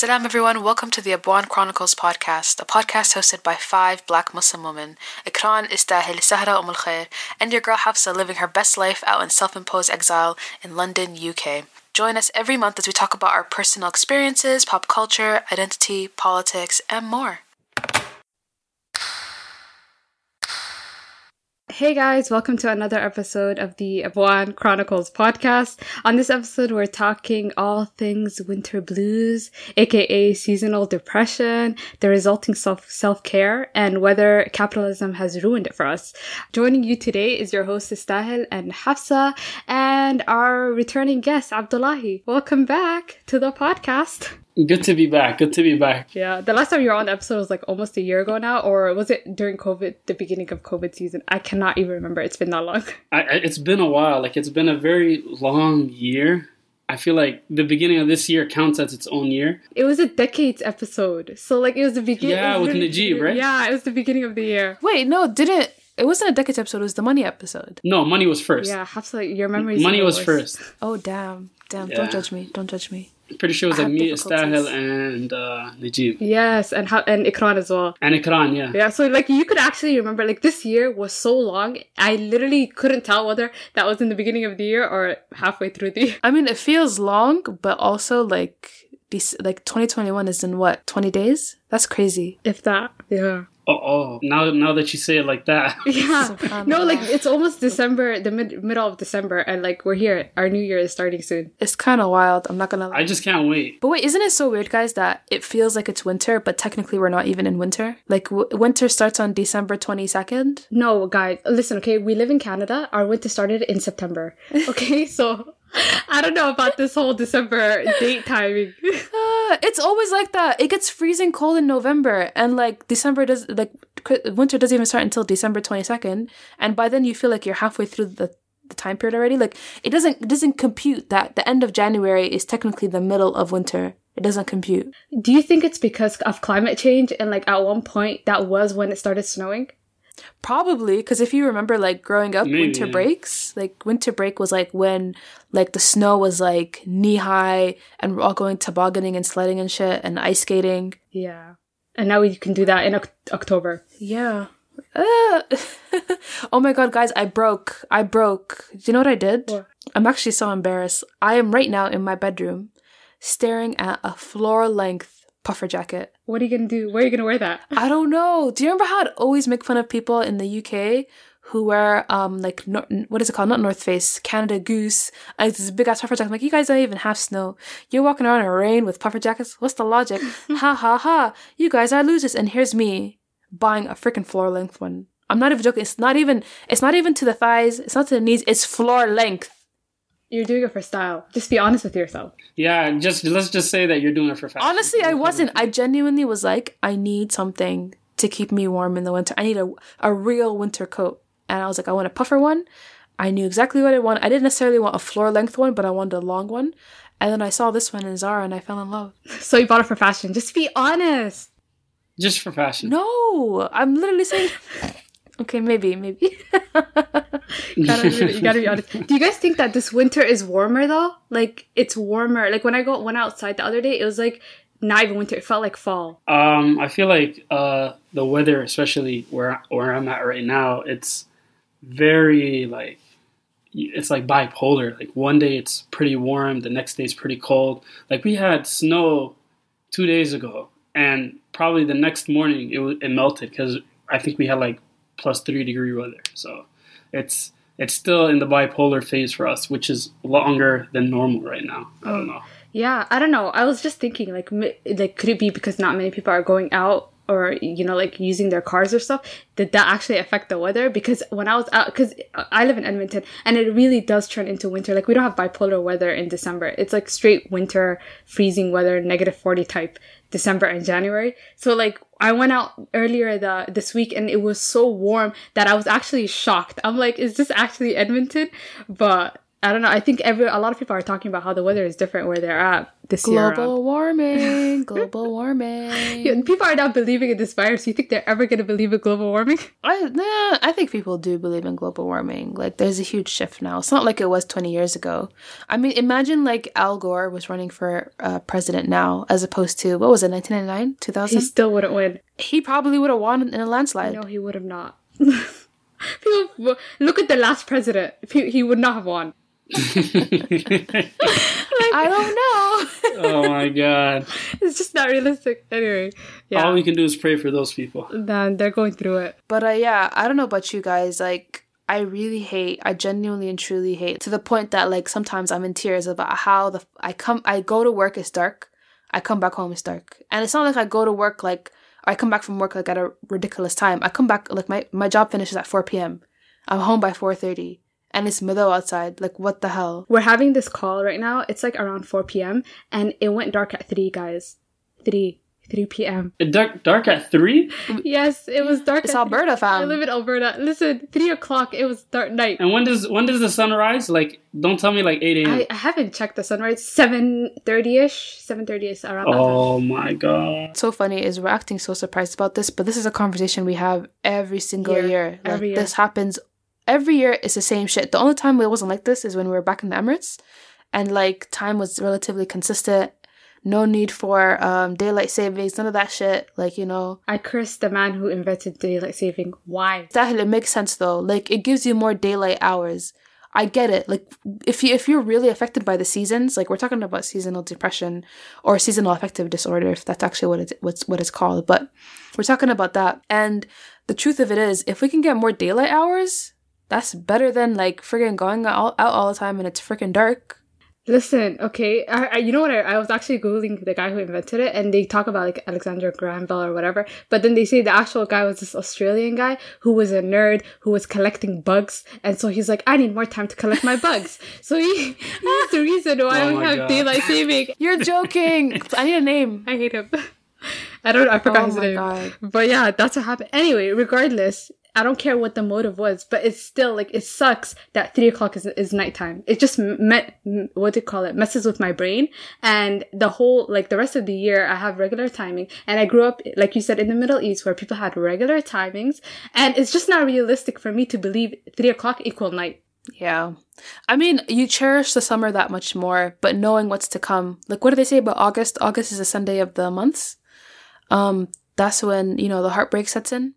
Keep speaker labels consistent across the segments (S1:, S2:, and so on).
S1: Salam everyone, welcome to the Abwaan Chronicles podcast, a podcast hosted by five black Muslim women, Ikran, Istahil, Sahra, Umm Khair, and your girl Hafsa living her best life out in self-imposed exile in London, UK. Join us every month as we talk about our personal experiences, pop culture, identity, politics, and more.
S2: Hey guys, welcome to another episode of the Abwaan Chronicles podcast. On this episode, we're talking all things winter blues, aka seasonal depression, the resulting self self care, and whether capitalism has ruined it for us. Joining you today is your host Istahil and Hafsa, and our returning guest Abdullahi. Welcome back to the podcast.
S3: Good to be back. Good to be back.
S2: Yeah, the last time you were on the episode was like almost a year ago now, or was it during COVID, the beginning of COVID season? I cannot even remember. It's been that long.
S3: I, it's been a while. Like it's been a very long year. I feel like the beginning of this year counts as its own year.
S2: It was a decades episode, so like it was the beginning.
S3: Yeah, with Najib, right?
S2: Yeah, it was the beginning of the year.
S1: Wait, no, didn't it wasn't a decades episode, it was the money episode.
S3: No, money was first.
S2: Yeah, Hafsa, your memory.
S3: Money was first.
S1: Oh damn. Damn,
S3: Yeah.
S1: don't judge me. Don't judge me.
S3: Pretty sure it was like me,
S1: difficulties.
S3: Istahil, and uh, Najib.
S2: Yes, and ha- and Ikran as well.
S3: And Ikran, yeah.
S2: Yeah, so like you could actually remember like this year was so long. I literally couldn't tell whether that was in the beginning of the year or halfway through the year.
S1: I mean, it feels long, but also like these like 2021 is in what 20 days? That's crazy.
S2: If that, yeah.
S3: Oh, oh, now now that you say it like that.
S2: Yeah.
S1: Subhanallah.
S2: Um, no, like it's almost December, the mid- middle of December, and like we're here. Our new year is starting soon.
S1: It's kind of wild. I'm not gonna lie.
S3: I just can't wait.
S1: But wait, isn't it so weird, guys, that it feels like it's winter, but technically we're not even in winter? Like w- winter starts on December 22nd.
S2: No, guys, listen, okay? We live in Canada. Our winter started in September. Okay, so I don't know about this whole December date timing.
S1: Ah, it's always like that. It gets freezing cold in November, and like December does like winter doesn't even start until December 22nd, and by then you feel like you're halfway through the the time period already. Like it doesn't it doesn't compute that the end of January is technically the middle of winter. It doesn't compute.
S2: Do you think it's because of climate change and like at one point that was when it started snowing?
S1: Probably because if you remember, like growing up,
S3: Maybe,
S1: winter
S3: yeah.
S1: breaks, like winter break was like when like the snow was like knee high, and we're all going tobogganing and sledding and shit and ice skating.
S2: Yeah. And now we can do that in Oc- October.
S1: Yeah. Uh, oh my god, guys, I broke. I broke. Do you know what I did?
S2: What?
S1: I'm actually so embarrassed. I am right now in my bedroom staring at a floor length puffer jacket.
S2: What are you gonna do? Where are you gonna wear that?
S1: I don't know. Do you remember how I'd always make fun of people in the UK who wear um like what is it called? Not North Face, Canada Goose. Like this big ass puffer jacket. I'm like you guys don't even have snow. You're walking around in rain with puffer jackets. What's the logic? ha ha ha! You guys are losers. And here's me buying a freaking floor length one. I'm not even joking. It's not even. It's not even to the thighs. It's not to the knees. It's floor length.
S2: You're doing it for style. Just be honest with yourself.
S3: Yeah, just let's just say that you're doing it for fashion.
S1: Honestly, I wasn't. I genuinely was like, I need something to keep me warm in the winter. I need a, a real winter coat. And I was like, I want a puffer one. I knew exactly what I wanted. I didn't necessarily want a floor length one, but I wanted a long one. And then I saw this one in Zara and I fell in love.
S2: So you bought it for fashion. Just be honest.
S3: just for fashion.
S1: No, I'm literally saying. Okay, maybe, maybe.
S2: gotta, you gotta be honest. Do you guys think that this winter is warmer though? Like it's warmer. Like when I go went outside the other day, it was like not even winter. It felt like fall.
S3: Um, I feel like uh, the weather, especially where where I'm at right now, it's very like it's like bipolar. Like one day it's pretty warm, the next day it's pretty cold. Like we had snow two days ago, and probably the next morning it it melted because I think we had like plus three degree weather. So it's it's still in the bipolar phase for us, which is longer than normal right now. I don't know.
S2: Yeah, I don't know. I was just thinking, like, like could it be because not many people are going out or you know, like using their cars or stuff? Did that actually affect the weather? Because when I was out, because I live in Edmonton, and it really does turn into winter. Like we don't have bipolar weather in December. It's like straight winter, freezing weather, negative forty type December and January. So like I went out earlier the this week and it was so warm that I was actually shocked. I'm like, is this actually Edmonton? But I don't know. I think every a lot of people are talking about how the weather is different where they're at this year.
S1: Global warming, global warming.
S2: Yeah, people are not believing in this virus. You think they're ever going to believe in global warming?
S1: I, nah, I think people do believe in global warming. Like, there's a huge shift now. It's not like it was 20 years ago. I mean, imagine like Al Gore was running for uh, president now, as opposed to, what was it, 1999, 2000.
S2: He still wouldn't win.
S1: He probably would have won in a landslide.
S2: No, he would have not. people look at the last president. He, he would not have won.
S1: I don't know.
S3: oh my god!
S2: It's just not realistic. Anyway, yeah.
S3: All we can do is pray for those people.
S2: then they're going through it.
S1: But uh, yeah, I don't know about you guys. Like, I really hate. I genuinely and truly hate to the point that like sometimes I'm in tears about how the I come. I go to work. It's dark. I come back home. It's dark. And it's not like I go to work like I come back from work like at a ridiculous time. I come back like my my job finishes at four p.m. I'm home by four thirty, and it's middle outside. Like what the hell?
S2: We're having this call right now. It's like around 4 p.m. and it went dark at 3, guys. 3. 3 p.m.
S3: Dark dark at three,
S2: Yes, it was dark.
S1: It's
S2: at
S1: Alberta,
S2: 3. I live in Alberta. Listen, 3 o'clock, it was dark night.
S3: and when does when does the sun rise? Like, don't tell me like eight a.m.
S2: I, I haven't checked the sunrise. 7.30ish. 7.30ish around that time.
S3: Oh my god!
S1: so funny is we're acting so surprised about this, but this is a conversation we have every single
S2: Year.
S1: year. Like,
S2: Every year.
S1: This happens every year. It's the same shit. The only time it wasn't like this is when we were back in the Emirates, and like time was relatively consistent. No need for um, daylight savings. None of that shit. Like you know,
S2: I curse the man who invented daylight saving. Why?
S1: that it makes sense though. Like it gives you more daylight hours. I get it. Like if you if you're really affected by the seasons, like we're talking about seasonal depression or seasonal affective disorder, if that's actually what it what's what it's called. But we're talking about that. And the truth of it is, if we can get more daylight hours, that's better than like friggin' going out, out all the time and it's freaking dark.
S2: Listen, okay, I, I, you know what? I, I was actually googling the guy who invented it, and they talk about like Alexander Graham Bell or whatever. But then they say the actual guy was this Australian guy who was a nerd who was collecting bugs, and so he's like, I need more time to collect my bugs. so he he's the reason why
S3: Oh
S2: we
S3: my
S2: have
S3: God.
S2: daylight saving.
S1: You're joking. I need a name.
S2: I hate him. I don't. I forgot
S1: Oh
S2: his
S1: my
S2: name.
S1: god.
S2: But yeah, that's what happened. Anyway, regardless, I don't care what the motive was, but it's still like it sucks that three o'clock is is nighttime. It just met what do you call it messes with my brain, and the whole like the rest of the year I have regular timing, and I grew up like you said in the Middle East where people had regular timings, and it's just not realistic for me to believe three o'clock equal night.
S1: Yeah. I mean, you cherish the summer that much more, but knowing what's to come. Like what do they say about August? August is a Sunday of the months. Um that's when, you know, the heartbreak sets in.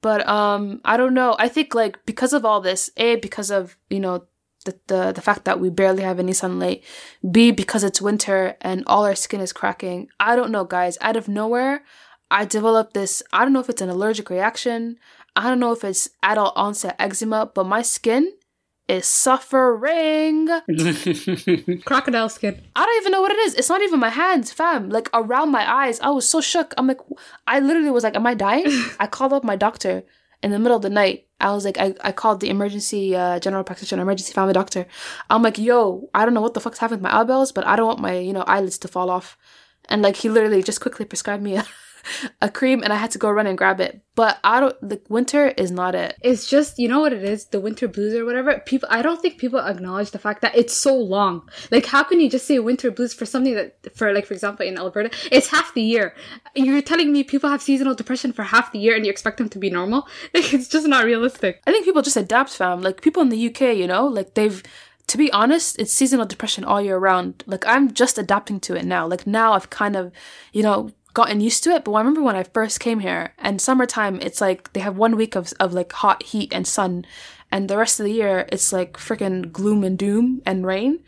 S1: But um I don't know. I think like because of all this, A because of, you know, the the, the fact that we barely have any sunlight, B because it's winter and all our skin is cracking. I don't know, guys. Out of nowhere, I developed this, I don't know if it's an allergic reaction. I don't know if it's adult onset eczema, but my skin is suffering.
S2: Crocodile skin.
S1: I don't even know what it is. It's not even my hands, fam. Like around my eyes. I was so shook. I'm like, I literally was like, Am I dying? I called up my doctor in the middle of the night. I was like, I, I called the emergency uh, general practitioner, emergency family doctor. I'm like, yo, I don't know what the fuck's happening with my eyeballs, but I don't want my, you know, eyelids to fall off. And like, he literally just quickly prescribed me a, a cream and I had to go run and grab it. But I don't, the winter is not it.
S2: It's just you know what it is, the winter blues or whatever. People, I don't think people acknowledge the fact that it's so long. Like, how can you just say winter blues for something that, for like for example in Alberta, it's half the year. You're telling me people have seasonal depression for half the year and you expect them to be normal? Like, it's just not realistic.
S1: I think people just adapt, fam. Like people in the UK, you know, like they've, to be honest, it's seasonal depression all year round. Like I'm just adapting to it now. Like now I've kind of, you know, gotten used to it. But I remember when I first came here and summertime, it's like they have one week of, of like hot heat and sun. And the rest of the year, it's like freaking gloom and doom and rain.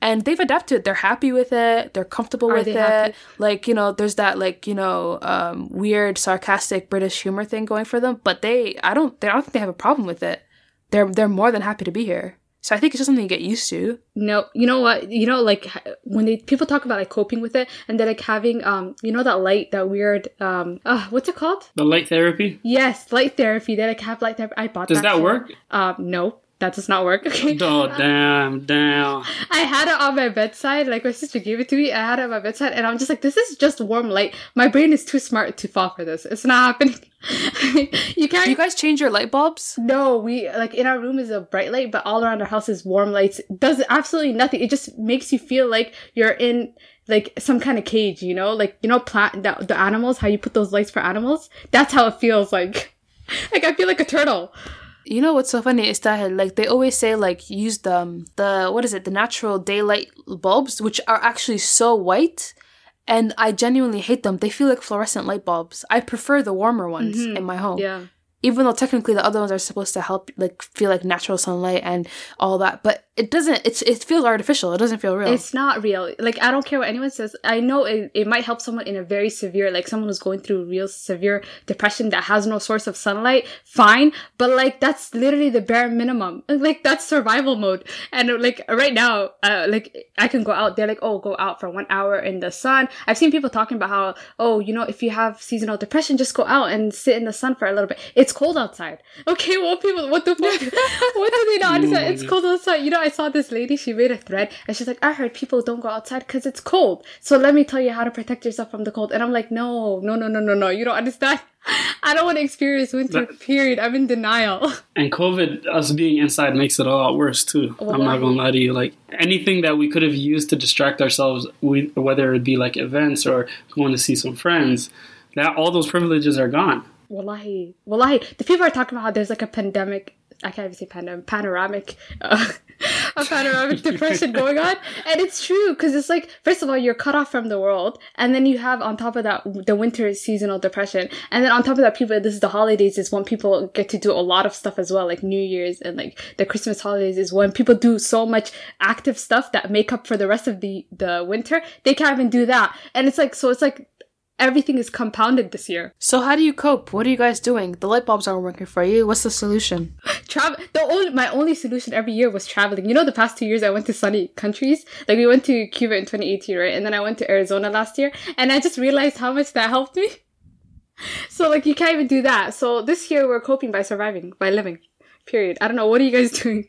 S1: And they've adapted. They're happy with it. They're comfortable
S2: Are
S1: with
S2: they
S1: it.
S2: happy?
S1: Like, you know, there's that like, you know, um, weird, sarcastic British humor thing going for them. But they, I don't, they, I don't think they have a problem with it. They're, they're more than happy to be here. So I think it's just something you get used to.
S2: No, you know what? You know, like when they people talk about like coping with it, and they're like having um, you know that light, that weird um, uh, what's it called?
S3: the light therapy.
S2: Yes, light therapy. They like have light therapy. I bought
S3: Does
S2: that.
S3: that work?
S2: Um, no. That does not work. Okay.
S3: Oh damn, damn.
S2: I had it on my bedside. Like my sister gave it to me. I had it on my bedside, and I'm just like, this is just warm light. My brain is too smart to fall for this. It's not happening. you can't.
S1: Do you guys change your light bulbs?
S2: No, we like in our room is a bright light, but all around our house is warm lights. Does absolutely nothing. It just makes you feel like you're in like some kind of cage, you know, like you know, plant the, the animals. How you put those lights for animals? That's how it feels like. Like I feel like a turtle.
S1: You know what's so funny is that like they always say like use the um, the what is it the natural daylight bulbs which are actually so white and I genuinely hate them. They feel like fluorescent light bulbs. I prefer the warmer ones
S2: Mhm.
S1: in my home.
S2: Yeah.
S1: Even though technically the other ones are supposed to help like feel like natural sunlight and all that, but it doesn't it's it feels artificial. It doesn't feel real.
S2: It's not real. Like I don't care what anyone says. I know it, it might help someone in a very severe, like someone who's going through real severe depression that has no source of sunlight. Fine, but like that's literally the bare minimum. Like that's survival mode. And like right now, uh, like I can go out. They're like, oh, go out for one hour in the sun. I've seen people talking about how, oh, you know, if you have seasonal depression, just go out and sit in the sun for a little bit. It's cold outside. Okay, well, people, what the fuck? what do they not understand? It's cold outside. You know, I saw this lady. She made a thread, and she's like, I heard people don't go outside because it's cold. So let me tell you how to protect yourself from the cold. And I'm like, no, no, no, no, no, no. You don't understand. I don't want to experience winter.
S3: That-
S2: period. I'm in denial.
S3: And COVID, us being inside, makes it a lot worse too. I'm not gonna lie to you. Like anything that we could have used to distract ourselves, we, whether it be like events or going to see some friends, that all those privileges are gone.
S2: Wallahi, wallahi. The people are talking about how there's like a pandemic. I can't even say pandemic, panoramic, uh, a panoramic depression going on, and it's true because it's like first of all you're cut off from the world, and then you have on top of that the winter seasonal depression, and then on top of that, people this is the holidays is when people get to do a lot of stuff as well, like New Year's and like the Christmas holidays is when people do so much active stuff that make up for the rest of the the winter. They can't even do that, and it's like so it's like everything is compounded this year.
S1: so how do you cope? What are you guys doing? The light bulbs aren't working for you. What's the solution?
S2: travel the only my only solution every year was traveling you know the past two years i went to sunny countries like we went to cuba in 2018 right and then i went to arizona last year and i just realized how much that helped me so like you can't even do that so this year we're coping by surviving by living period i don't know what are you guys doing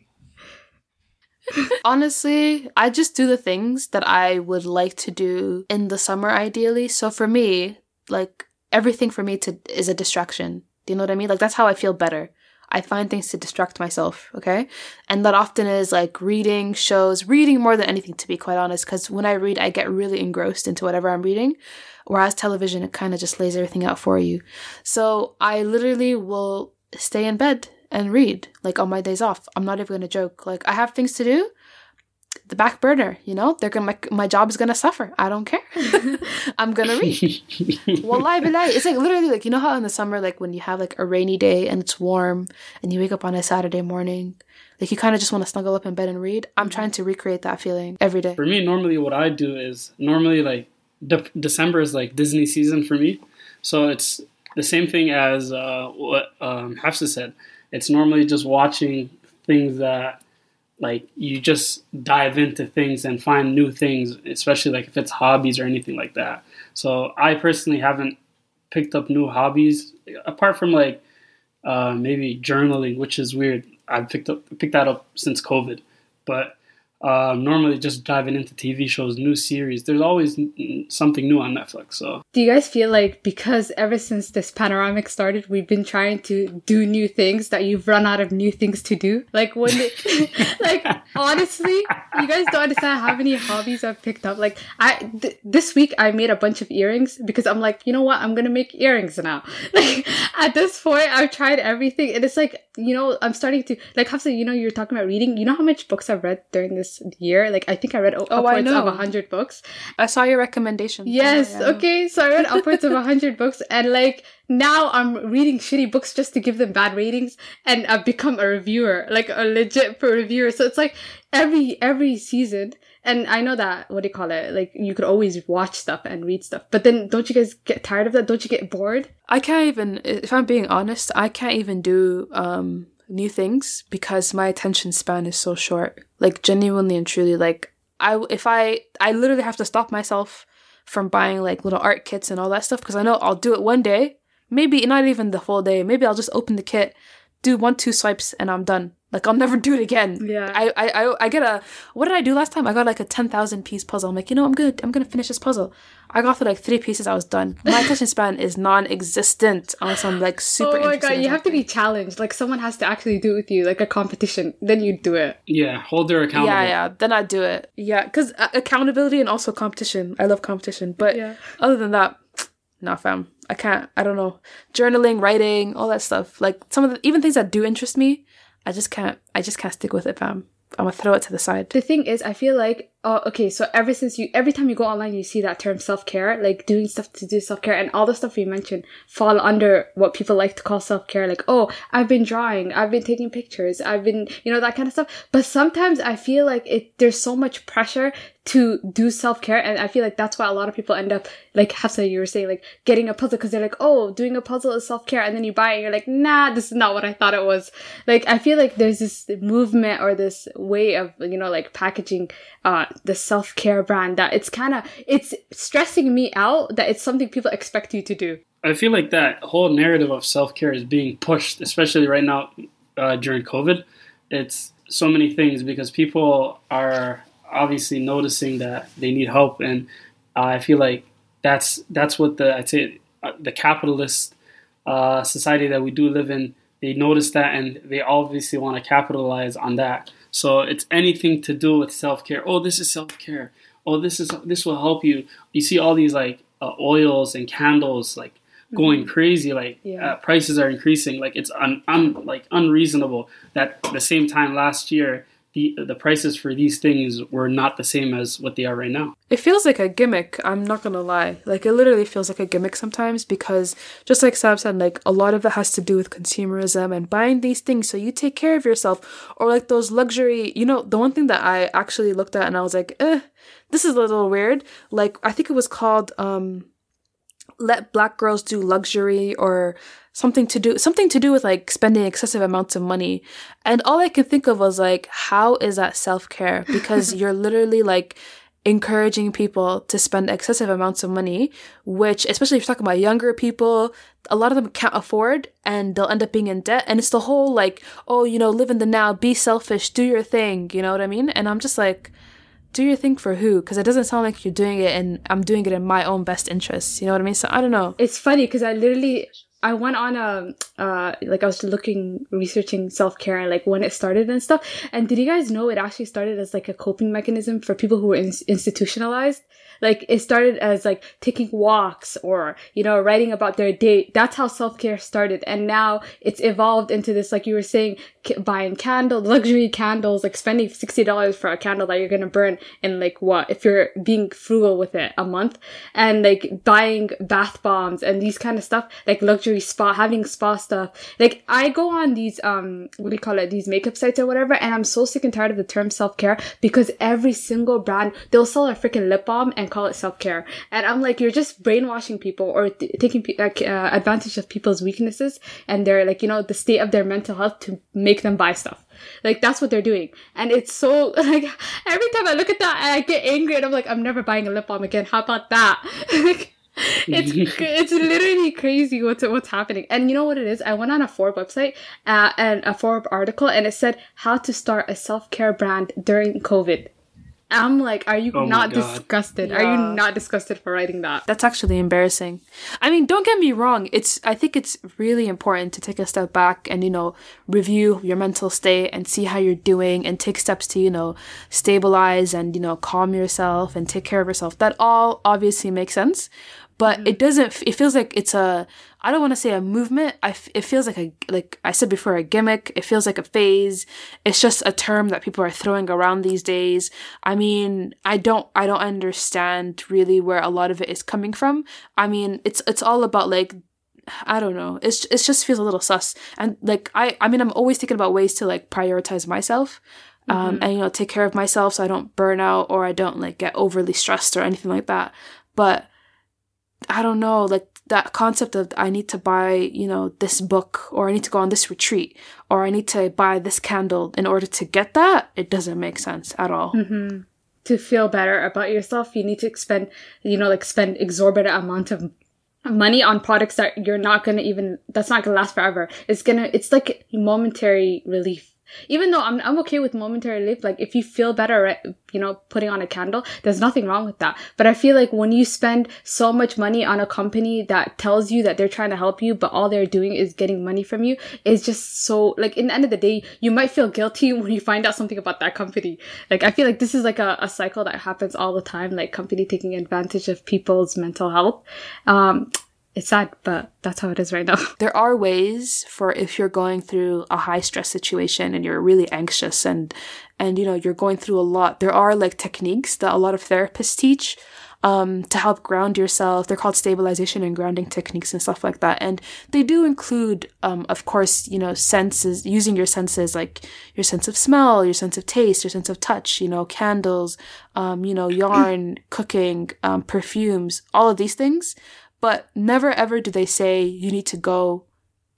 S1: Honestly, I just do the things that I would like to do in the summer ideally. So for me, like everything for me to is a distraction. Do you know what I mean? Like that's how I feel better. I find things to distract myself, okay? And that often is like reading shows, reading more than anything to be quite honest cuz when I read I get really engrossed into whatever I'm reading. Whereas television it kind of just lays everything out for you. So I literally will stay in bed and read like on my days off. I'm not even going to joke. Like I have things to do. The back burner, you know, they're gonna my, my job is gonna suffer. I don't care. I'm gonna read. Wallahi billahi. It's like literally like you know how in the summer like when you have like a rainy day and it's warm and you wake up on a Saturday morning, like you kind of just want to snuggle up in bed and read. I'm trying to recreate that feeling every day.
S3: For me, normally what I do is normally like de- December is like Disney season for me, so it's the same thing as uh, what um, Hafsa said. It's normally just watching things that like you just dive into things and find new things, especially like if it's hobbies or anything like that. So I personally haven't picked up new hobbies apart from like uh, maybe journaling, which is weird. I've picked up picked that up since COVID, but uh, normally just diving into TV shows, new series. There's always something new on Netflix. So
S2: Do you guys feel like because ever since this panoramic started, we've been trying to do new things that you've run out of new things to do? Like when, it, like honestly, you guys don't understand how many hobbies I've picked up. Like I th- this week I made a bunch of earrings because I'm like, you know what, I'm gonna make earrings now. Like at this point, I've tried everything, and it's like you know I'm starting to like Hafsa. You know, you're talking about reading. You know how much books I've read during this year? Like I think I read o-
S1: Oh, I
S2: upwards of
S1: know.
S2: a hundred books.
S1: I saw your recommendation.
S2: Yes,
S1: yeah.
S2: okay. So I read upwards of a hundred books, and like now I'm reading shitty books just to give them bad ratings, and I've become a reviewer, like a legit pro reviewer. So it's like every every season, and I know that what do you call it? Like you could always watch stuff and read stuff, but then don't you guys get tired of that? Don't you get bored?
S1: I can't even, if I'm being honest, I can't even do um, new things because my attention span is so short. Like genuinely and truly, like I, if I, I literally have to stop myself from buying like little art kits and all that stuff because I know I'll do it one day, maybe not even the full day. Maybe I'll just open the kit, do one two swipes and I'm done. Like I'll never do it again.
S2: Yeah.
S1: I I I, I get a what did I do last time? I got like a ten thousand piece puzzle. I'm like, you know, I'm good. I'm gonna finish this puzzle. I got through like three pieces. I was done. My attention span is non-existent unless I'm like super.
S2: oh my god, you have to be challenged. Like someone has to actually do it with you, like a competition. Then you do it.
S3: Yeah, hold her accountable.
S1: Yeah, yeah. Then I do it. Yeah, because uh, accountability and also competition. I love competition, but
S2: Yeah.
S1: other than that, nah, fam. I can't. I don't know. Journaling, writing, all that stuff. Like some of the even things that do interest me, I just can't. I just can't stick with it, fam. I'm gonna throw it to the side.
S2: The thing is, I feel like, oh, okay, so ever since you, every time you go online, you see that term self care, like doing stuff to do self care, and all the stuff we mentioned fall under what people like to call self care. Like, oh, I've been drawing, I've been taking pictures, I've been, you know, that kind of stuff. But sometimes I feel like it, there's so much pressure to do self care, and I feel like that's why a lot of people end up, like Hafsa, you were saying, like getting a puzzle because they're like, oh, doing a puzzle is self care, and then you buy it, and you're like, nah, this is not what I thought it was. Like, I feel like there's this movement or this way of, you know, like packaging uh the self-care brand that it's kind of it's stressing me out that it's something people expect you to do
S3: I feel like that whole narrative of self care is being pushed, especially right now uh, during COVID. It's so many things because people are obviously noticing that they need help, and uh, I feel like that's that's what the I'd say uh, the capitalist uh, society that we do live in. They notice that, and they obviously want to capitalize on that. So it's anything to do with self care. Oh, this is self care. Oh, this is this will help you. You see all these like uh, oils and candles like going crazy. Like
S2: Yeah.
S3: uh, prices are increasing. Like it's un, un like unreasonable. That at the same time last year the the prices for these things were not the same as what they are right now.
S1: It feels like a gimmick, I'm not gonna lie. Like it literally feels like a gimmick sometimes because just like Sam said, like a lot of it has to do with consumerism and buying these things so you take care of yourself. Or like those luxury you know, the one thing that I actually looked at and I was like, eh, this is a little weird. Like I think it was called um let black girls do luxury or something to do something to do with like spending excessive amounts of money. And all i can think of was like how is that self-care? Because you're literally like encouraging people to spend excessive amounts of money which especially if you're talking about younger people a lot of them can't afford and they'll end up being in debt. And it's the whole like oh you know live in the now be selfish do your thing you know what i mean? And i'm just like do your thing for who? Because it doesn't sound like you're doing it and I'm doing it in my own best interests. You know what I mean? So I don't know.
S2: it's funny because i literally i went on a uh like i was looking researching self-care and like when it started and stuff. And did you guys know it actually started as like a coping mechanism for people who were in- institutionalized? Like it started as like taking walks or you know writing about their day. That's how self-care started. And now it's evolved into this like you were saying buying candles luxury candles like spending $60 for a candle that you're gonna burn in like what if you're being frugal with it a month. And like buying bath bombs and these kind of stuff like luxury spa having spa stuff. Like i go on these um what do you call it? These makeup sites or whatever and i'm so sick and tired of the term self-care because every single brand they'll sell a freaking lip balm and call it self-care. And i'm like you're just brainwashing people or t- taking pe- like, uh, advantage of people's weaknesses and their like you know the state of their mental health to make them buy stuff. Like that's what they're doing. And it's so like every time i look at that i get angry and i'm like i'm never buying a lip balm again. How about that? Like, it's it's literally crazy what's what's happening. And you know what it is? I went on a Forbes website uh, and a Forbes article, and it said how to start a self care brand during COVID. I'm like, are you
S3: Oh
S2: not
S3: God.
S2: disgusted? Are you not disgusted for writing that?
S1: That's actually embarrassing. I mean, don't get me wrong. It's I think it's really important to take a step back and you know review your mental state and see how you're doing and take steps to you know stabilize and you know calm yourself and take care of yourself. That all obviously makes sense, but it doesn't. It feels like it's a. I don't want to say a movement. I it feels like a like I said before a gimmick. It feels like a phase. It's just a term that people are throwing around these days. I mean, I don't I don't understand really where a lot of it is coming from. I mean, it's it's all about like I don't know. It's it just feels a little sus. And like I I mean, I'm always thinking about ways to like prioritize myself. Um, and you know, take care of myself so I don't burn out or I don't like get overly stressed or anything like that. But I don't know, like that concept of I need to buy, you know, this book or I need to go on this retreat or I need to buy this candle in order to get that, it doesn't make sense at all. Mm-hmm.
S2: To feel better about yourself, you need to spend, you know, like spend exorbitant amount of money on products that you're not gonna even that's not gonna last forever. It's gonna it's like momentary relief. Even though I'm I'm okay with momentary relief, like if you feel better, you know, putting on a candle, there's nothing wrong with that. But I feel like when you spend so much money on a company that tells you that they're trying to help you, but all they're doing is getting money from you, it's just so like in the end of the day, you might feel guilty when you find out something about that company. Like I feel like this is like a, a cycle that happens all the time, like company taking advantage of people's mental health. Um, it's sad, but that's how it is right now.
S1: There are ways for if you're going through a high stress situation and you're really anxious and and you know you're going through a lot. There are like techniques that a lot of therapists teach um, to help ground yourself. They're called stabilization and grounding techniques and stuff like that. And they do include, um, of course, you know, senses, using your senses, like your sense of smell, your sense of taste, your sense of touch, you know, candles, um, you know, yarn, cooking, um, perfumes, all of these things but never ever do they say you need to go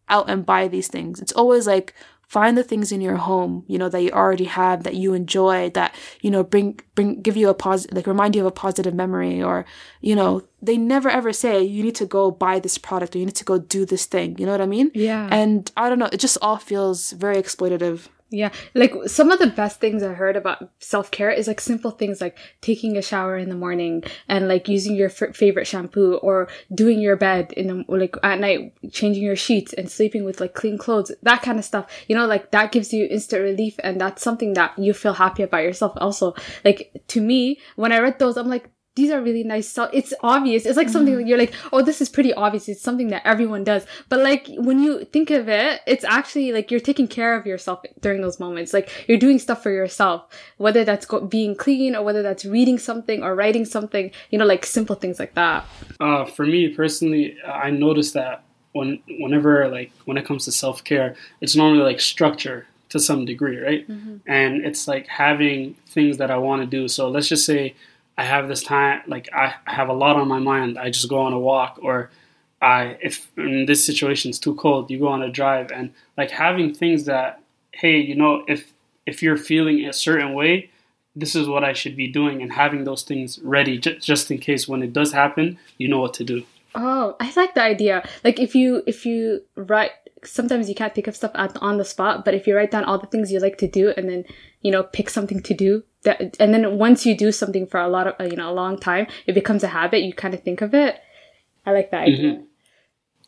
S1: out and buy these things. It's always like find the things in your home, you know, that you already have, that you enjoy, that, you know, bring, bring, give you a positive, like remind you of a positive memory or, you know, they never ever say you need to go buy this product or you need to go do this thing. You know what I mean?
S2: Yeah.
S1: And I don't know, it just all feels very exploitative.
S2: Yeah, like some of the best things I heard about self care is like simple things like taking a shower in the morning and like using your f- favorite shampoo or doing your bed in the like at night, changing your sheets and sleeping with like clean clothes, that kind of stuff. You know, like that gives you instant relief and that's something that you feel happy about yourself. Also, like to me, when I read those, I'm like, these are really nice. It's obvious. It's like something that you're like, oh, this is pretty obvious. It's something that everyone does. But like when you think of it, it's actually like you're taking care of yourself during those moments. Like you're doing stuff for yourself, whether that's go- being clean or whether that's reading something or writing something. You know, like simple things like that.
S3: Uh, for me personally, I noticed that when whenever like when it comes to self care, it's normally like structure to some degree, right? And it's like having things that I want to do. So let's just say I have this time, like I have a lot on my mind. I just go on a walk, or I, if in this situation it's too cold, you go on a drive, and like having things that, hey, you know, if if you're feeling a certain way, this is what I should be doing, and having those things ready j- just in case when it does happen, you know what to do.
S2: Oh, I like the idea. Like if you if you write sometimes you can't think of stuff at, on the spot, but if you write down all the things you like to do and then you know pick something to do that and then once you do something for a lot of uh, you know a long time, it becomes a habit. You kind of think of it. I like that idea.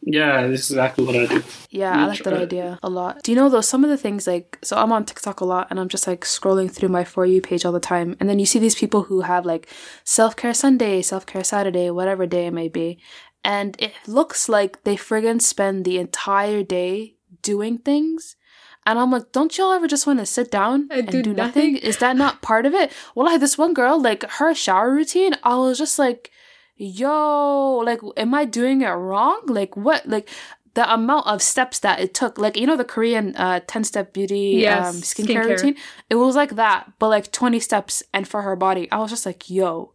S3: Yeah, this is exactly what I do.
S1: Yeah, I like that idea a lot. Do you know though some of the things like so I'm on TikTok a lot and I'm just like scrolling through my for you page all the time and then you see these people who have like self care Sunday, self care Saturday, whatever day it may be, and it looks like they friggin' spend the entire day doing things. And I'm like, don't y'all ever just want to sit down
S2: And
S1: and,
S2: do
S1: do, nothing?
S2: nothing?
S1: Is that not part of it? Well, like this one girl, like her shower routine, I was just like, yo, like, am I doing it wrong? Like, what? Like, the amount of steps that it took, like, you know, the Korean uh, 10 step beauty
S2: Yes,
S1: um, skincare,
S2: skincare.
S1: routine? It was like that, but like 20 steps and for her body. I was just like, yo,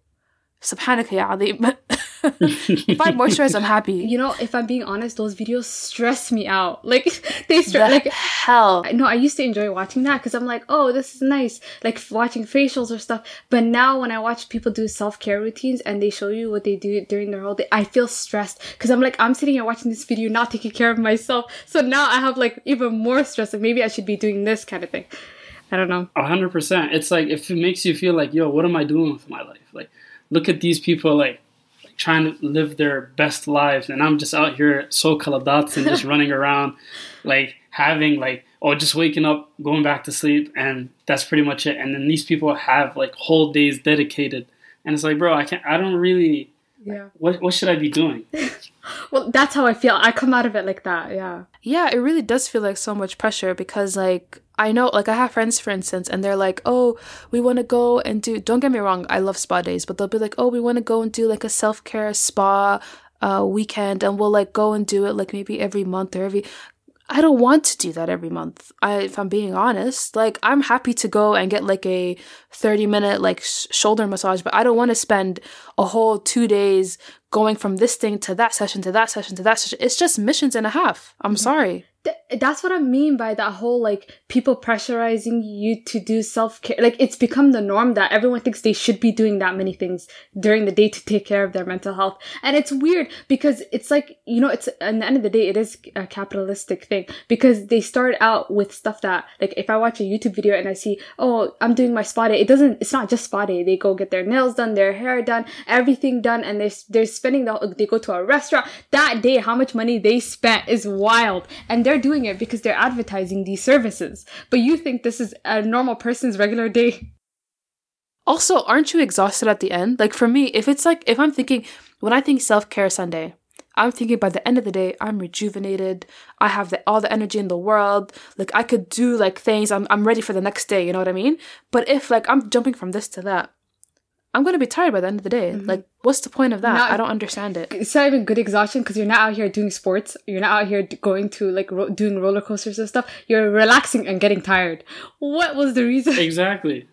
S1: subhanaka ya. if I moisturize, I'm happy.
S2: You know, if I'm being honest, those videos stress me out. Like they stress.
S1: The
S2: stress like
S1: hell.
S2: no, I used to enjoy watching that because I'm like, oh, this is nice, like watching facials or stuff. But now when I watch people do self care routines and they show you what they do during their whole day, I feel stressed because I'm like, I'm sitting here watching this video, not taking care of myself. So now I have like even more stress. Like maybe I should be doing this kind of thing. I don't know.
S3: A hundred percent. It's like if it makes you feel like, yo, what am I doing with my life? Like, look at these people like, like trying to live their best lives, and I'm just out here so kaladat and just running around, like having like, oh, just waking up, going back to sleep, and that's pretty much it. And then these people have like whole days dedicated, and it's like, bro, I can't. I don't really.
S2: Yeah.
S3: What what should I be doing?
S2: Well, that's how I feel. I come out of it like that. Yeah.
S1: Yeah, it really does feel like so much pressure because, like, I know, like, I have friends, for instance, and they're like, oh, we want to go and do, don't get me wrong, I love spa days, but they'll be like, oh, we want to go and do like a self care spa uh, weekend, and we'll like go and do it like maybe every month or every. I don't want to do that every month. I, if I'm being honest, like I'm happy to go and get like a 30 minute like sh- shoulder massage, but I don't want to spend a whole two days going from this thing to that session to that session to that session. It's just missions and a half. I'm sorry.
S2: Th- that's what I mean by that whole like people pressurizing you to do self care. Like it's become the norm that everyone thinks they should be doing that many things during the day to take care of their mental health. And it's weird because it's like, you know, it's at the end of the day, it is a capitalistic thing because they start out with stuff that like if I watch a YouTube video and I see, oh, I'm doing my spa day, it doesn't, it's not just spa day. They go get their nails done, their hair done, everything done, and they're, they're spending the, they go to a restaurant that day, how much money they spent is wild. And they're doing it because they're advertising these services. But you think this is a normal person's regular day.
S1: Also, aren't you exhausted at the end? Like for me, if it's like if I'm thinking when I think self-care Sunday, I'm thinking by the end of the day, I'm rejuvenated. I have the, all the energy in the world. Like I could do like things. I'm I'm ready for the next day. You know what I mean? But if like I'm jumping from this to that, I'm gonna be tired by the end of the day. Mm-hmm. Like, what's the point of that? Not, I don't understand it.
S2: It's not even good exhaustion because you're not out here doing sports. You're not out here going to like ro- doing roller coasters and stuff. You're relaxing and getting tired. What was the reason?
S3: Exactly.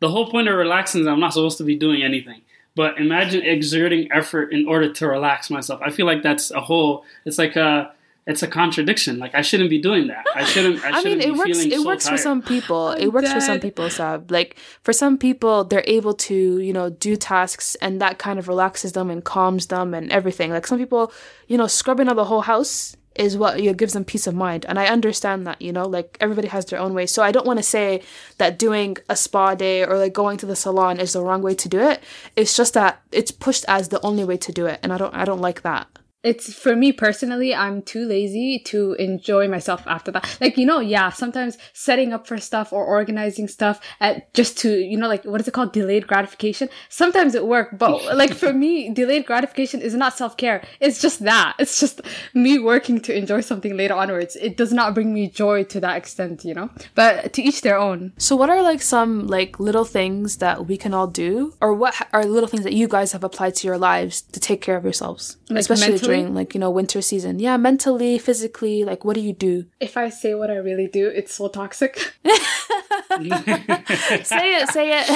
S3: The whole point of relaxing is I'm not supposed to be doing anything. But imagine exerting effort in order to relax myself. I feel like that's a whole. It's like a it's a contradiction. Like I shouldn't be doing that. I shouldn't. I, shouldn't
S1: mean, it works. It
S3: so
S1: works
S3: tired.
S1: for some people. it works dead. for some people, Sab. Like for some people, they're able to, you know, do tasks, and that kind of relaxes them and calms them and everything. Like some people, you know, scrubbing out the whole house is what you know, gives them peace of mind. And I understand that, you know, like everybody has their own way. So I don't want to say that doing a spa day or like going to the salon is the wrong way to do it. It's just that it's pushed as the only way to do it, and I don't. I don't like that
S2: it's for me personally i'm too lazy to enjoy myself after that. Like you know yeah sometimes setting up for stuff or organizing stuff at just to you know like what is it called? Delayed gratification? Sometimes it works but like for me delayed gratification is not self-care. It's just that. It's just me working to enjoy something later onwards. It does not bring me joy to that extent you know? But to each their own.
S1: So what are like some like little things that we can all do? Or what are little things that you guys have applied to your lives to take care of yourselves? Like especially? During mm-hmm. like you know winter season. Yeah mentally physically like what do you do?
S2: If i say what i really do it's so toxic.
S1: Say it say it.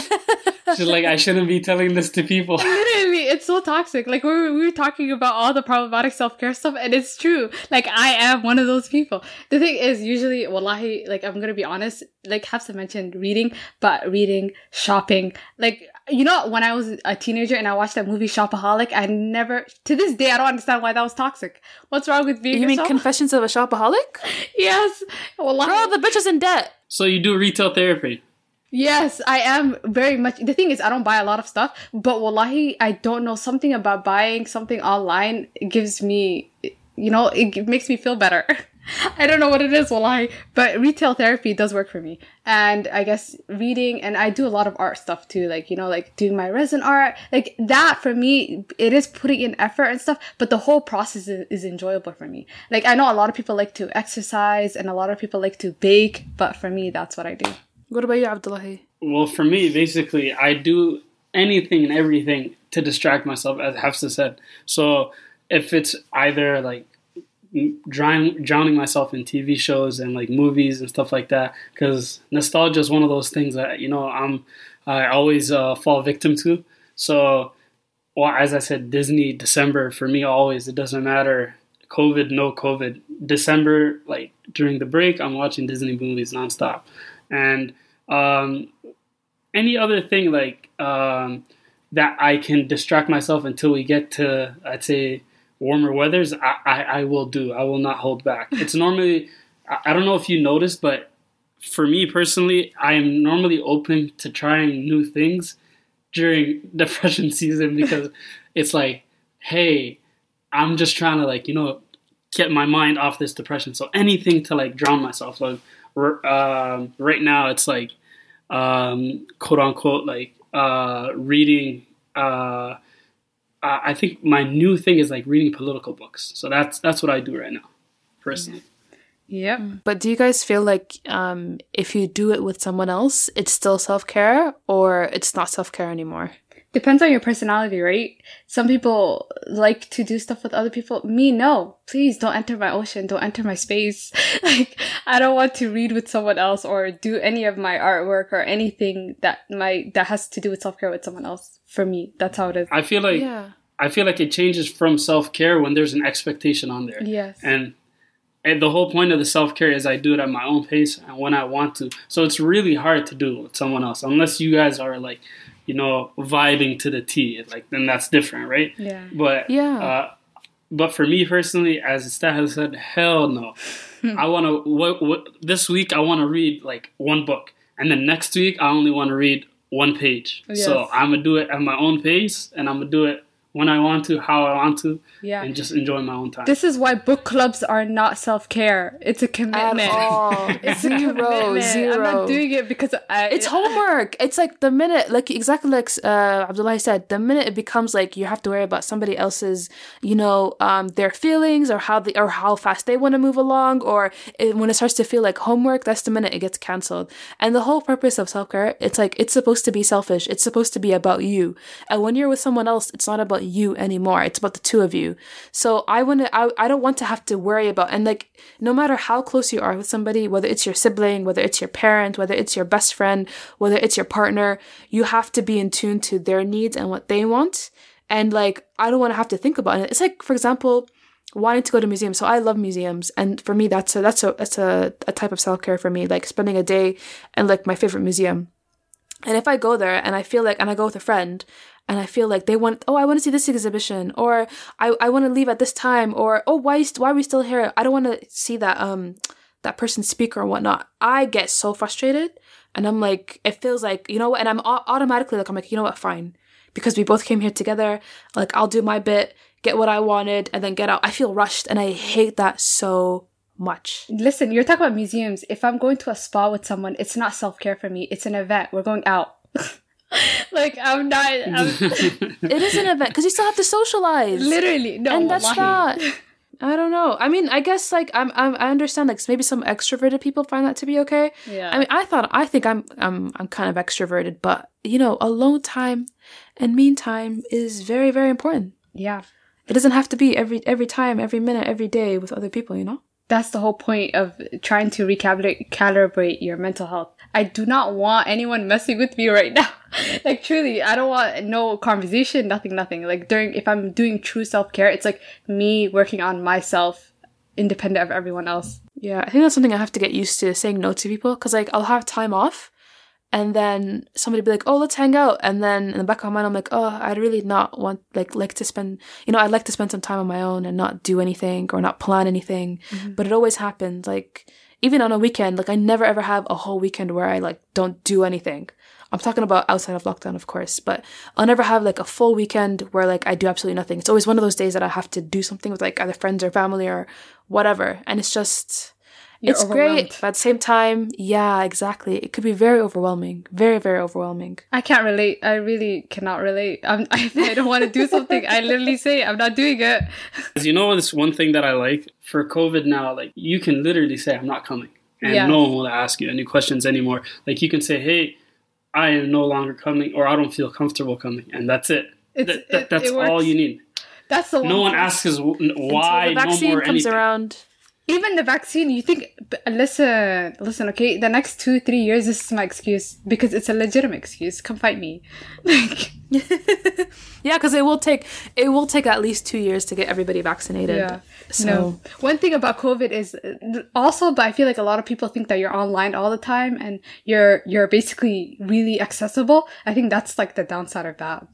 S3: She's like i shouldn't be telling this to people.
S2: Literally it's so toxic. Like we were, we were talking about all the problematic self-care stuff and it's true. Like i am one of those people. The thing is usually wallahi like i'm gonna be honest like have to mention reading but reading shopping like you know, when I was a teenager and I watched that movie Shopaholic, I never, to this day, I don't understand why that was toxic. What's wrong with being?
S1: You mean
S2: shop-
S1: Confessions of a Shopaholic?
S2: yes.
S1: Well, Girl, the bitch is in debt.
S3: So you do retail therapy?
S2: Yes, I am very much. The thing is, I don't buy a lot of stuff, but wallahi, I don't know something about buying something online gives me, you know, it makes me feel better. I don't know what it is, wallahi, but retail therapy does work for me. And I guess reading, and I do a lot of art stuff too, like, you know, like doing my resin art. Like that for me, it is putting in effort and stuff, but the whole process is, is enjoyable for me. Like, I know a lot of people like to exercise and a lot of people like to bake, but for me, that's what I do.
S1: What about you, Abdullahi?
S3: Well, for me, basically, I do anything and everything to distract myself, as Hafsa said. So if it's either like drowning, drowning myself in TV shows and like movies and stuff like that because nostalgia is one of those things that you know I'm I always uh, fall victim to. So, well, as I said, Disney December for me always it doesn't matter. COVID no COVID. December like during the break I'm watching Disney movies nonstop. And um, any other thing like um, that I can distract myself until we get to I'd say warmer weathers, I, I, I will do. I will not hold back. It's normally, I, don't know if you noticed, but for me personally, I am normally open to trying new things during depression season because it's like, hey, I'm just trying to like, you know, get my mind off this depression. So anything to like drown myself. Like uh, right now, it's like um, quote unquote like uh, reading uh, uh, I think my new thing is like reading political books. So that's that's what I do right now, personally.
S2: Yeah.
S1: Mm. But do you guys feel like um, if you do it with someone else, it's still self care or it's not self care anymore?
S2: Depends on your personality, right? Some people like to do stuff with other people. Me, no. Please don't enter my ocean. Don't enter my space. like, I don't want to read with someone else or do any of my artwork or anything that my, that has to do with self care with someone else. For me, that's how it is.
S3: I feel like, yeah. I feel like it changes from self care when there's an expectation on there.
S2: Yes.
S3: And and the whole point of the self care is I do it at my own pace and when I want to. So it's really hard to do with someone else unless you guys are like, you know, vibing to the T. Like then that's different, right?
S2: Yeah.
S3: But
S1: Yeah.
S3: Uh, but for me personally, as Stat has said, hell no. I want to. What, what this week I want to read like one book, and then next week I only want to read one page. So I'm gonna do it at my own pace, and I'm gonna do it when I want to, how I want to,
S2: Yeah.
S3: and just enjoy my own time.
S2: This is why book clubs are not self care. It's a
S1: At
S2: commitment.
S1: all.
S2: It's a
S1: zero,
S2: commitment.
S1: zero.
S2: I'm not doing it because I.
S1: It's homework. It's like the minute, like exactly like uh, Abdullah said, the minute it becomes like you have to worry about somebody else's, you know, um, their feelings or how they or how fast they want to move along, or it, when it starts to feel like homework, that's the minute it gets canceled. And the whole purpose of self care, it's like it's supposed to be selfish. It's supposed to be about you. And when you're with someone else, it's not about you anymore. It's about the two of you. So I want to. I, I don't want to have to worry about and like no matter how close you are with somebody, whether it's your sibling, whether it's your parent, whether it's your best friend, whether it's your partner, you have to be in tune to their needs and what they want. And like I don't want to have to think about it. It's like for example, wanting to go to museums. So I love museums, and for me, that's a that's a that's a, a type of self care for me. Like spending a day in like my favorite museum. And if I go there and I feel like, and I go with a friend, and I feel like they want, oh, I want to see this exhibition, or I, I want to leave at this time, or oh, why why are we still here? I don't want to see that um that person speak or whatnot. I get so frustrated, and I'm like, it feels like you know what, and I'm automatically like, I'm like, you know what, fine, because we both came here together. Like I'll do my bit, get what I wanted, and then get out. I feel rushed, and I hate that so much.
S2: Listen, you're talking about museums. If I'm going to a spa with someone, it's not self care for me. It's an event. We're going out. like I'm not. I'm,
S1: It is an event because you still have to socialize.
S2: literally no.
S1: and that's
S2: wallahi.
S1: not i don't know i mean i guess like I'm, I'm i understand like maybe some extroverted people find that to be okay
S2: Yeah.
S1: i mean i thought i think i'm i'm i'm kind of extroverted but you know alone time and mean time is very very important
S2: Yeah.
S1: it doesn't have to be every every time every minute every day with other people you know
S2: That's the whole point of trying to recalibrate your mental health. I do not want anyone messing with me right now. like truly, I don't want no conversation, nothing, nothing. Like during if I'm doing true self care, it's like me working on myself, independent of everyone else.
S1: yeah i think that's something i have to get used to saying no to people because like i'll have time off and then somebody be like oh let's hang out and then in the back of my mind i'm like oh i'd really not want like like to spend you know i'd like to spend some time on my own and not do anything or not plan anything mm-hmm. but it always happens like even on a weekend like i never ever have a whole weekend where i like don't do anything. I'm talking about outside of lockdown of course but i'll never have like a full weekend where like i do absolutely nothing. It's always one of those days that i have to do something with like either friends or family or whatever and it's just
S2: You're
S1: it's great but at the same time yeah exactly it could be very overwhelming very very overwhelming
S2: I can't relate. I really cannot relate. I'm, I, I don't want to do something. I literally say I'm not doing it.
S3: you know, this one thing that I like for COVID now, like you can literally say, "I'm not coming," and
S2: Yeah.
S3: no one will ask you any questions anymore. Like you can say, "Hey, I am no longer coming," or "I don't feel comfortable coming," and that's it.
S2: It's-
S3: That- that-
S2: it-
S3: that's
S2: it
S3: all you need.
S2: That's the
S3: No one
S2: thing.
S3: asks us wh- why,
S1: Until the vaccine
S3: no more
S1: comes
S3: anything.
S1: around
S2: Even the vaccine, you think, listen, listen, okay? The next two, three years, this is my excuse because it's a legitimate excuse. Come fight me. Like,
S1: yeah because it will take it will take at least two years to get everybody vaccinated
S2: yeah.
S1: so
S2: No. One thing about COVID is also, but I feel like a lot of people think that you're online all the time and you're you're basically really accessible. I think that's like the downside of that.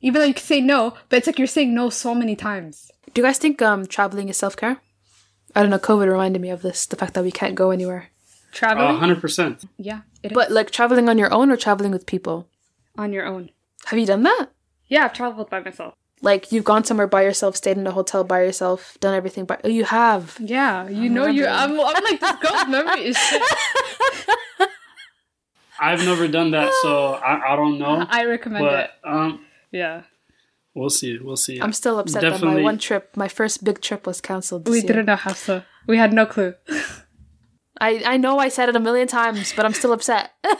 S2: Even though you can say no, but it's like you're saying no so many times.
S1: do you guys think um traveling is self-care i don't know covid reminded me of this the fact that we can't go anywhere
S2: Traveling,
S3: hundred percent.
S2: yeah, it is
S1: but like traveling on your own or traveling with people
S2: on your own.
S1: have you done that
S2: Yeah, I've traveled by myself.
S1: like you've gone somewhere by yourself stayed in a hotel by yourself done everything by oh you have
S2: Yeah, you know you. I'm, I'm like this girl's memory is shit.
S3: I've never done that, so I, I don't know.
S2: I recommend it.
S3: Um,
S2: Yeah,
S3: we'll see. We'll see.
S1: i'm still upset that my one trip my first big trip was canceled this
S2: we
S1: year.
S2: didn't know Hafsa. We had no clue.
S1: I, I know I said it a million times, but I'm still upset.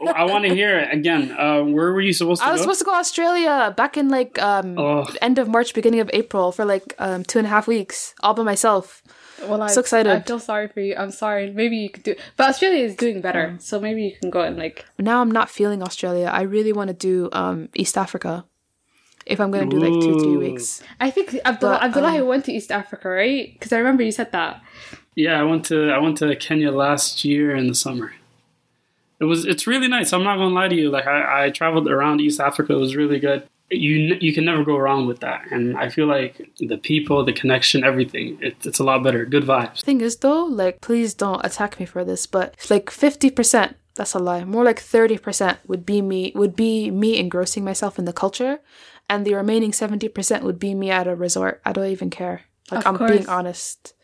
S3: Oh, I want to hear it again. Uh, where were you supposed to
S1: I was
S3: go?
S1: supposed to go to Australia back in like um
S3: Oh.
S1: end of March, beginning of April for like um two and a half weeks, all by myself.
S2: Well, I'm
S1: So excited.
S2: I feel sorry for you. I'm sorry. Maybe you could do, but Australia is doing better, so maybe you can go and like.
S1: Now I'm not feeling Australia. I really want to do um East Africa. If I'm gonna do like two three weeks.
S2: I think Abdullah,
S1: But,
S2: Abdullah
S1: um,
S2: went to East Africa, right? Because I remember you said that.
S3: Yeah, I went to I went to Kenya last year in the summer. It was it's really nice. I'm not gonna lie to you. Like I, I traveled around East Africa. It was really good. You you can never go wrong with that. And I feel like the people, the connection, everything. It, it's a lot better. Good vibes.
S1: Thing is though, like please don't attack me for this, but like fifty percent, that's a lie. More like thirty percent would be me would be me engrossing myself in the culture, and the remaining seventy percent would be me at a resort. I don't even care. Like
S2: Of
S1: I'm
S2: course.
S1: being honest.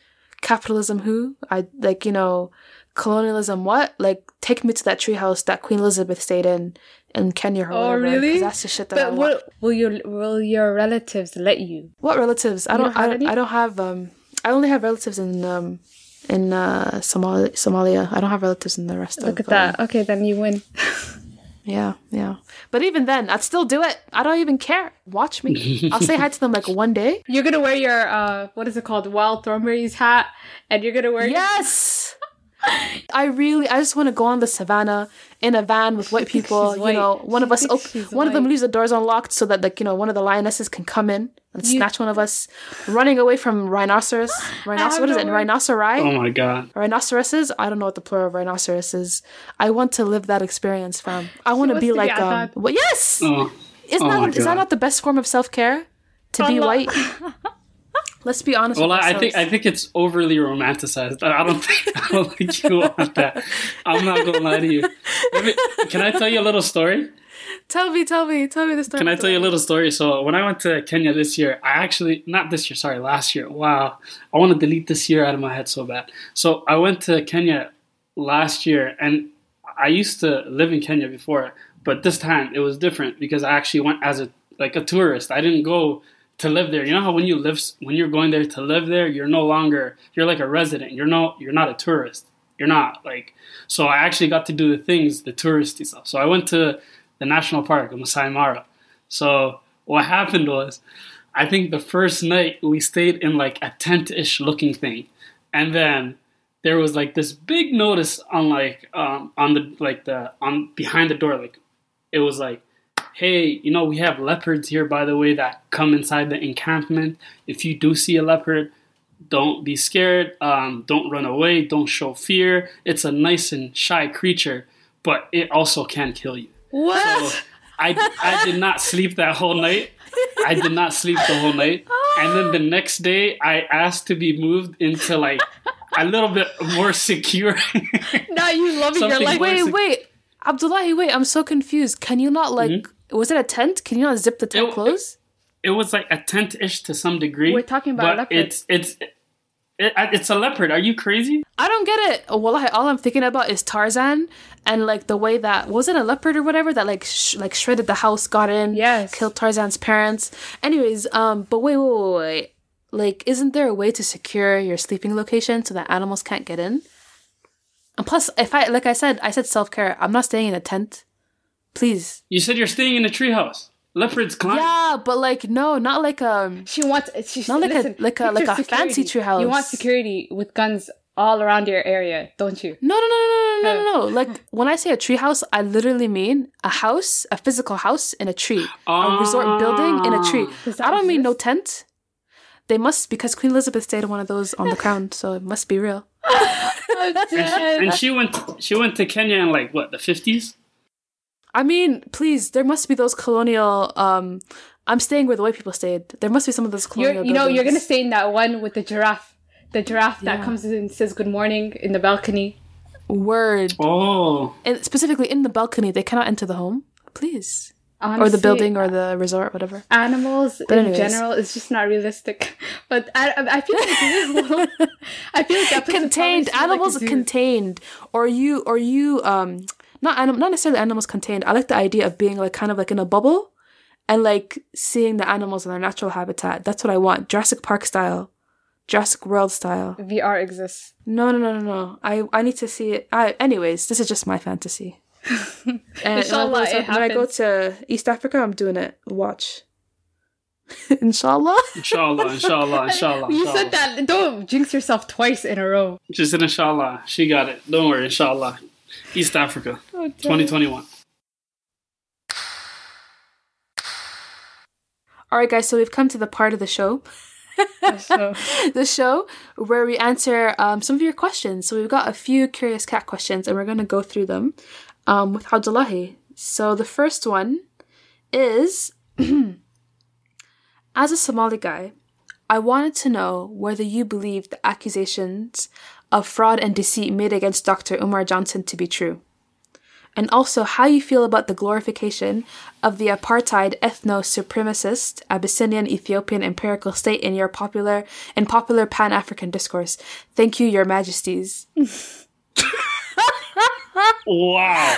S1: Capitalism who? I like, you know, colonialism what? Like take me to that treehouse that Queen Elizabeth stayed in in Kenya or
S2: Oh,
S1: whatever.
S2: really?
S1: That's the shit that I
S2: But
S1: want.
S2: will, will your will your relatives let you?
S1: What relatives? I don't.
S2: don't have
S1: I,
S2: any?
S1: I don't have. Um, I only have relatives in um, in uh, Somali- Somalia. I don't have relatives in the rest
S2: Look
S1: of.
S2: at that.
S1: um,
S2: Okay, then you win.
S1: yeah, yeah. But even then, I'd still do it. I don't even care. Watch me. I'll say hi to them like one day.
S2: You're gonna wear your uh, what is it called, Wild Thornberrys hat, and you're gonna wear
S1: Yes. I really, I just want to go on the savannah in a van with white people. You
S2: white.
S1: know, one
S2: She
S1: of us, op-
S2: she's
S1: one of them leaves the doors unlocked so that like you know one of the lionesses can come in and
S2: You-
S1: snatch one of us, running away from rhinoceros. Rhinoceros.
S2: have
S1: What is it?
S2: word.
S1: Rhinoceri.
S3: Oh my god.
S1: rhinoceroses i don't know what the plural of rhinoceros is i want to live that experience fam i want to be like um
S2: Azad.
S1: what yes
S3: Oh,
S1: isn't
S3: oh
S1: that is that not the best form of self-care to be
S2: Allah.
S1: white let's be honest
S3: well, I think I think it's overly romanticized. I don't think I don't think you want that. I'm not gonna lie to you. Me, can I tell you a little story?
S1: tell me tell me tell me the story
S3: Can I tell you a little story? So when I went to Kenya this year, I actually not this year, sorry, last year. Wow, I want to delete this year out of my head so bad. So I went to Kenya last year, and I used to live in Kenya before, but this time it was different because I actually went as a like a tourist. I didn't go to live there. You know how when you live when you're going there to live there, you're no longer you're like a resident. You're no you're not a tourist. You're not like so. I actually got to do the things the touristy stuff. So I went to the national park of Masai Mara. So what happened was, I think the first night we stayed in like a tent-ish looking thing, and then there was like this big notice on like um, on the like the on behind the door like it was like hey you know we have leopards here by the way that come inside the encampment if you do see a leopard don't be scared um, don't run away don't show fear it's a nice and shy creature but it also can kill you
S2: what?
S3: so I, I did not sleep that whole night. I did not sleep the whole night. And then the next day, I asked to be moved into like a little bit more secure.
S2: now you loving your life.
S1: wait wait abdullahi wait i'm so confused can you not like was it a tent can you not zip the tent
S3: It-
S1: close
S3: it was like a tent ish to some degree.
S2: We're talking about
S3: but
S2: leopard.
S3: It's it's it, it's a leopard. Are you crazy?
S1: I don't get it. Well, all I'm thinking about is Tarzan and like the way that was it a leopard or whatever that like sh- like shredded the house, got in,
S2: Yes.
S1: killed Tarzan's parents. Anyways, um, but wait, wait, wait, wait. Like, isn't there a way to secure your sleeping location so that animals can't get in? And plus, if I like I said, I said self care. I'm not staying in a tent. Please.
S3: You said you're staying in a treehouse. Leopards climb.
S1: Yeah, but like no, not like um.
S2: She wants. She's
S1: Not like a- like a- like
S2: picture
S1: a fancy
S2: security.
S1: treehouse.
S2: You want security with guns all around your area, don't you?
S1: No, no, no, no, no, no, no, no. Like when I say a tree house, I literally mean a house, a physical house in a tree, a resort building in a tree.
S2: Does that
S1: I don't mean no tent. They must because Queen Elizabeth stayed in one of those on the crown, so it must be real.
S3: And she, and she went she went to Kenya in like what the fifties.
S1: I mean, please, there must be those colonial. um I'm staying where the white people stayed. There must be some of those colonial.
S2: You're, you know, you're gonna stay in that one with the giraffe. The giraffe that comes in and says good morning in the balcony.
S1: word,
S3: Oh,
S1: and specifically in the balcony. They cannot enter the home. Please, or the building, or the resort, whatever.
S2: animals
S1: But
S2: in
S1: anyways.
S2: general is just not realistic. But I, I I feel like this is I feel like that
S1: contained
S2: probably feel like
S1: animals contained or you or you um not anim- not necessarily animals contained i like the idea of being like kind of like in a bubble and like seeing the animals in their natural habitat that's what i want jurassic park style jurassic world style
S2: VR exists.
S1: no no no no no i i need to see it I, anyways this is just my fantasy and when I,
S2: Inshallah,
S1: go to,
S2: it
S1: when I go to east africa i'm doing it watch inshallah
S3: inshallah, inshallah, inshallah.
S2: You
S3: inshallah.
S2: said that. Don't jinx yourself twice in a row.
S3: Just said inshallah. She got it. Don't worry, inshallah. East Africa, 2021.
S1: All right, guys. So we've come to the part of the show,
S2: So,
S1: the show where we answer um, some of your questions. So we've got a few curious cat questions, and we're gonna go through them um, with Abdullahi. So the first one is, as a Somali guy, I wanted to know whether you believe the accusations of fraud and deceit made against Dr. Umar Johnson to be true. And also how you feel about the glorification of the apartheid ethno-supremacist Abyssinian Ethiopian imperial state in your popular in popular pan-African discourse. Thank you, your majesties.
S3: Wow.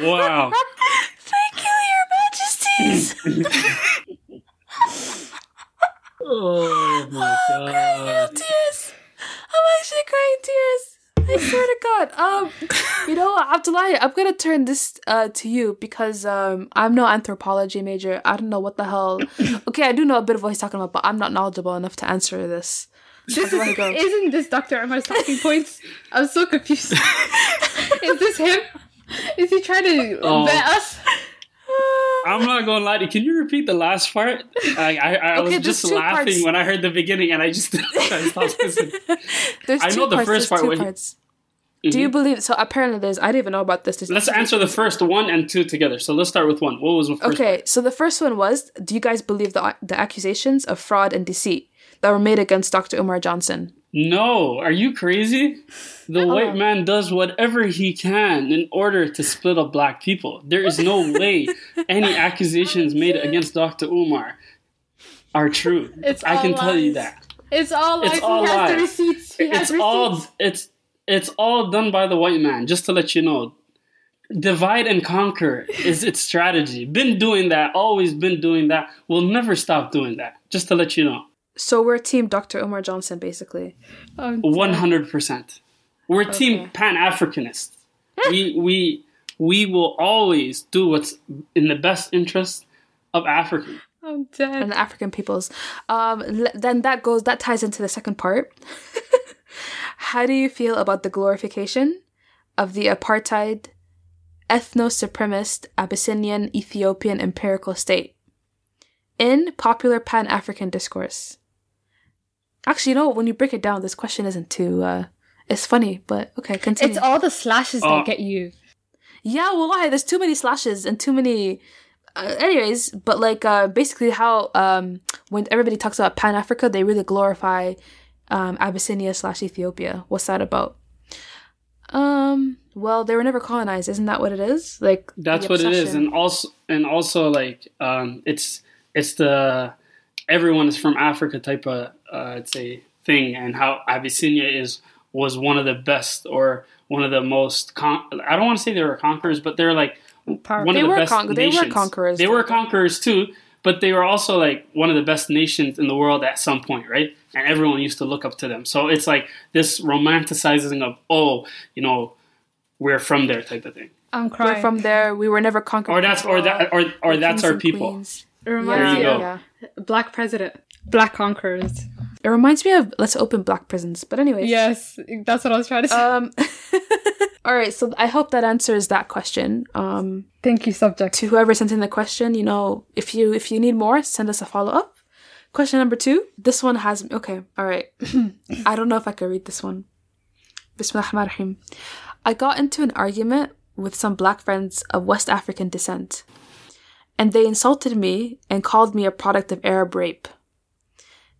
S3: wow.
S1: Thank you, your majesties.
S3: Oh my god.
S1: Crying tears. I'm actually crying tears. I swear to God. Um, you know, what, Abdullahi, I'm gonna turn this uh to you because um I'm no anthropology major. I don't know what the hell. Okay, I do know a bit of what he's talking about, but I'm not knowledgeable enough to answer this.
S2: this is, isn't this Dr. Umar's talking points? I'm so confused. is this him? Is he trying to
S3: Oh.
S2: vet us?
S3: I'm not gonna lie to you. Can you repeat the last part? I I, I
S1: Okay,
S3: was just laughing
S1: parts.
S3: when I heard the beginning, and I just I stopped listening.
S1: There's
S3: I
S1: two
S3: know the
S1: parts.
S3: first
S1: there's
S3: part
S1: two parts. Do mm-hmm. you believe? So apparently, there's. I didn't even know about this. There's-
S3: Let's answer the first one and two together. So let's start with one. What was the first?
S1: Okay, so the first one was: Do you guys believe the the accusations of fraud and deceit that were made against Dr. Umar Johnson?
S3: No, are you crazy? The white man does whatever he can in order to split up black people. There is no way any accusations made against Dr. Umar are true.
S2: It's
S3: I can
S2: all
S3: tell you that.
S2: It's all lies.
S3: It's all
S2: he has the receipts. He
S3: It's
S2: receipts.
S3: all it's it's all done by the white man, just to let you know. Divide and conquer is its strategy. Been doing that, always been doing that. We'll never stop doing that. Just to let you know.
S1: So we're team Dr. Umar Johnson, basically.
S2: Um,
S3: One hundred percent. We're
S1: Okay.
S3: team Pan Africanist. we we we will always do what's in the best interest of Africa.
S2: I'm dead.
S1: and the African peoples. Um, l- then that goes that ties into the second part. How do you feel about the glorification of the apartheid ethno-supremacist Abyssinian Ethiopian imperial state in popular Pan-African discourse? Actually, you know, when you break it down, this question isn't too. Uh, it's funny, but okay, continue.
S2: It's all the slashes
S3: Oh.
S2: that get you.
S1: Yeah, well, why? There's too many slashes and too many. Uh, anyways, but like uh, basically how um, when everybody talks about Pan Africa, they really glorify um, Abyssinia slash Ethiopia. What's that about? Um. Well, they were never colonized. Isn't that what it is? Like
S3: That's what it is, and also and also like um, it's it's the everyone is from Africa type of uh, I'd say thing, and how Abyssinia is was one of the best or one of the most. Con- I don't want to say they were conquerors, but they're like
S2: Power.
S3: one
S1: They
S3: of the
S1: were
S3: best
S1: con- they were conquerors,
S3: They were conquerors too, but they were also like one of the best nations in the world at some point, right? And everyone used to look up to them. So it's like this romanticizing of oh, you know, we're from there type of thing.
S2: I'm crying.
S1: We're from there. We were never conquered.
S3: Or that's or that or or that's our people.
S1: queens.
S2: It reminds
S1: Yeah,
S3: you
S2: me
S3: go.
S2: of
S1: yeah.
S2: Black President. Black Conquerors.
S1: It reminds me of let's open black prisons. But anyways,
S2: Yes, that's what I was trying to say.
S1: Um. all right. So I hope that answers that question. Um.
S2: Thank you, subject.
S1: to whoever sent in the question, you know, if you if you need more, send us a follow up. Question number two. This one has okay. All right. I don't know if I can read this one. Bismillahirrahmanirrahim. I got into an argument with some black friends of West African descent, and they insulted me and called me a product of Arab rape.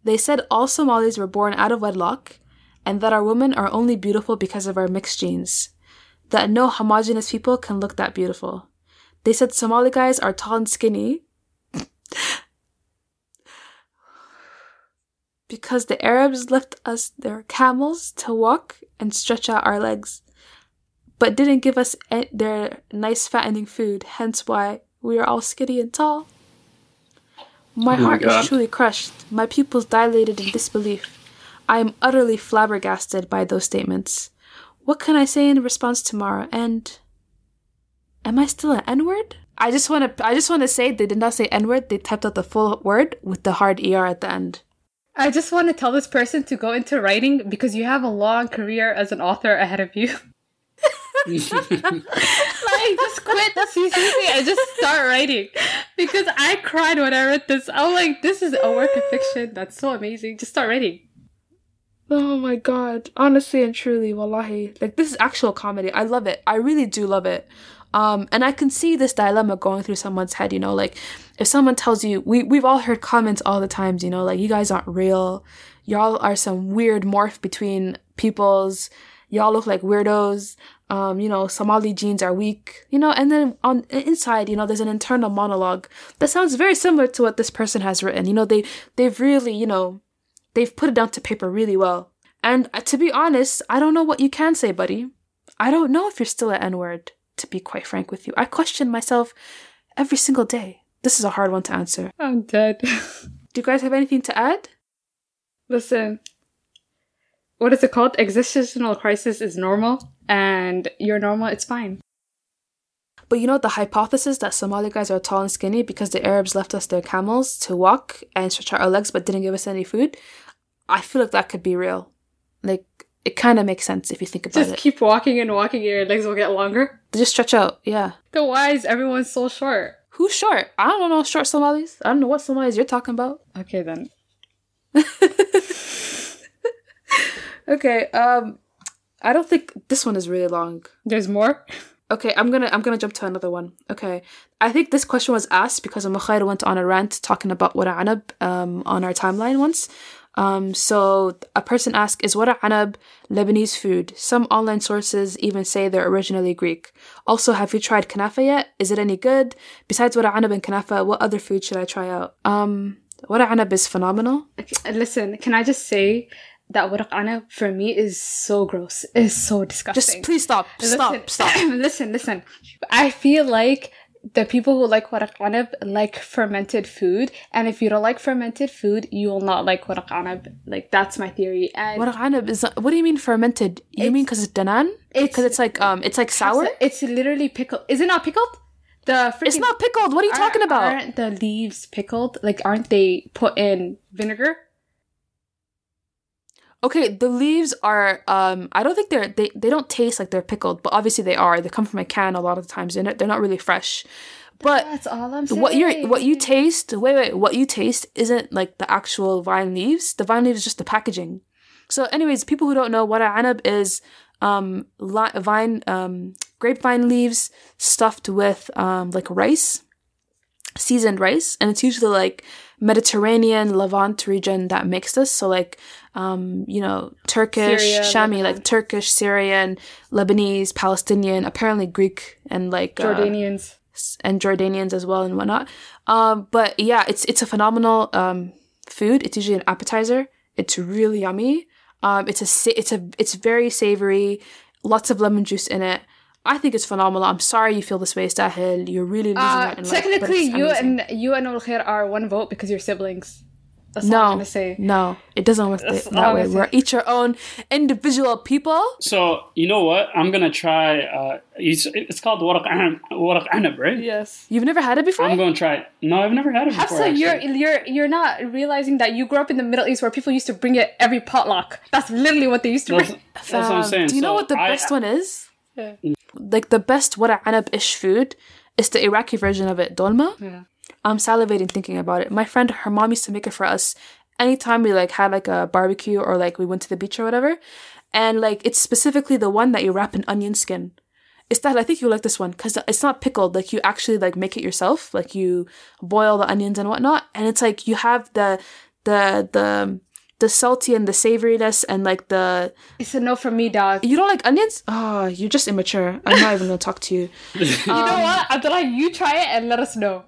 S1: They said all Somalis were born out of wedlock, and that our women are only beautiful because of our mixed genes. That no homogenous people can look that beautiful. They said Somali guys are tall and skinny because the Arabs left us their camels to walk and stretch out our legs, but didn't give us their nice fattening food, hence why we are all skinny and tall. My
S3: Oh
S1: heart
S3: God.
S1: is truly crushed, my pupils dilated in disbelief. I am utterly flabbergasted by those statements. What can I say in response to tomorrow? And am I still an N word? I just want to. I just want to say they did not say N word. They typed out the full word with the hard er at the end.
S2: I just want to tell this person to go into writing because you have a long career as an author ahead of you. like, just quit the CCC and just start writing. Because I cried when I read this. I was like, this is a work of fiction. That's so amazing. Just start writing.
S1: Oh my god. Honestly and truly, wallahi. Like this is actual comedy. I love it. I really do love it. Um, and I can see this dilemma going through someone's head, you know, like if someone tells you we we've all heard comments all the times, you know, like you guys aren't real. Y'all are some weird morph between peoples. Y'all look like weirdos. Um, you know, Somali genes are weak, you know, and then on inside, you know, there's an internal monologue that sounds very similar to what this person has written. You know, they they've really, you know, they've put it down to paper really well. And uh, to be honest, I don't know what you can say, buddy. I don't know if you're still an N word, to be quite frank with you. I question myself every single day. This is a hard one to answer.
S2: I'm dead.
S1: Do you guys have anything to add?
S2: Listen, what is it called? Existential crisis is normal, and you're normal, it's fine.
S1: But you know the hypothesis that Somali guys are tall and skinny because the Arabs left us their camels to walk and stretch out our legs but didn't give us any food? I feel like that could be real. Like it kind of makes sense if you think about
S2: Just
S1: it.
S2: Just keep walking and walking, and your legs will get longer.
S1: They just stretch out, yeah.
S2: Then why is everyone so short?
S1: Who's short? I don't know short Somalis. I don't know what Somalis you're talking about.
S2: Okay, then.
S1: Okay, um I don't think this one is really long.
S2: There's more?
S1: Okay, I'm gonna I'm gonna jump to another one. Okay, I think this question was asked because a Mukhair went on a rant talking about wara anab um on our timeline once. Um, so a person asked, "Is wara anab Lebanese food?" Some online sources even say they're originally Greek. Also, have you tried kanafa yet? Is it any good? Besides wara anab and kanafa, what other food should I try out? Um, wara anab is phenomenal.
S2: Okay, listen, can I just say that anab for me is so gross. It's so disgusting.
S1: Just please stop, stop,
S2: listen,
S1: stop.
S2: listen, listen. I feel like the people who like anab like fermented food, and if you don't like fermented food, you will not like anab. Like that's my theory. And
S1: anab is what do you mean fermented? You mean because it's danan? Because it's like um, it's like sour.
S2: It's literally pickled. Is it not pickled? The
S1: It's not pickled. What are you talking about?
S2: Aren't the leaves pickled? Like, aren't they put in vinegar?
S1: Okay, the leaves are um I don't think they're they, they don't taste like they're pickled, but obviously they are. They come from a can a lot of the times. They're not, they're not really fresh. But
S2: That's all I'm saying.
S1: what you're what you taste, wait wait, what you taste isn't like the actual vine leaves. The vine leaves is just the packaging. So anyways, people who don't know what anab is um li- vine um grapevine leaves stuffed with um like rice, seasoned rice, and it's usually like Mediterranean Levant region that makes this. So like um, you know, Turkish,
S2: Syria,
S1: Shami,
S2: Lebanon.
S1: like Turkish, Syrian, Lebanese, Palestinian, apparently Greek and like uh,
S2: Jordanians.
S1: and Jordanians as well and whatnot. Um, but yeah, it's it's a phenomenal um, food. It's usually an appetizer. It's really yummy. Um, it's a it's a it's very savory. Lots of lemon juice in it. I think it's phenomenal. I'm sorry you feel this way, Sahil. You're really losing
S2: Uh,
S1: out in life,
S2: technically,
S1: it's
S2: you
S1: amazing.
S2: and you and Ul Khair are one vote because you're siblings. That's all
S1: no,
S2: I'm gonna say.
S1: no, it doesn't work
S2: That's
S1: that,
S2: all
S1: that
S2: I'm
S1: way.
S2: gonna
S1: We're each our own individual people.
S3: So you know what? I'm gonna try. Uh, it's, it's called waraq anab, waraq anab, right?
S2: Yes.
S1: You've never had it before.
S3: I'm going to try it. No, I've never had it before.
S2: Hafsa, you're you're you're not realizing that you grew up in the Middle East where people used to bring it every potluck. That's literally what they used to
S3: That's,
S2: bring.
S3: that's what I'm saying.
S1: Do you know what the
S3: I-
S1: best one is?
S2: Yeah.
S1: Like the best wara anab ish food is the Iraqi version of it, dolma.
S2: Yeah.
S1: I'm salivating thinking about it. My friend, her mom used to make it for us anytime we like had like a barbecue or like we went to the beach or whatever. And like it's specifically the one that you wrap in onion skin. It's that I think you like this one because it's not pickled. Like you actually like make it yourself. Like you boil the onions and whatnot, and it's like you have the the the the salty and the savoriness and like the
S2: It's a no from me, dog.
S1: you don't like onions? Oh, you're just immature. I'm not even gonna talk to you.
S2: You know what, Abdullah? You try it and let us know.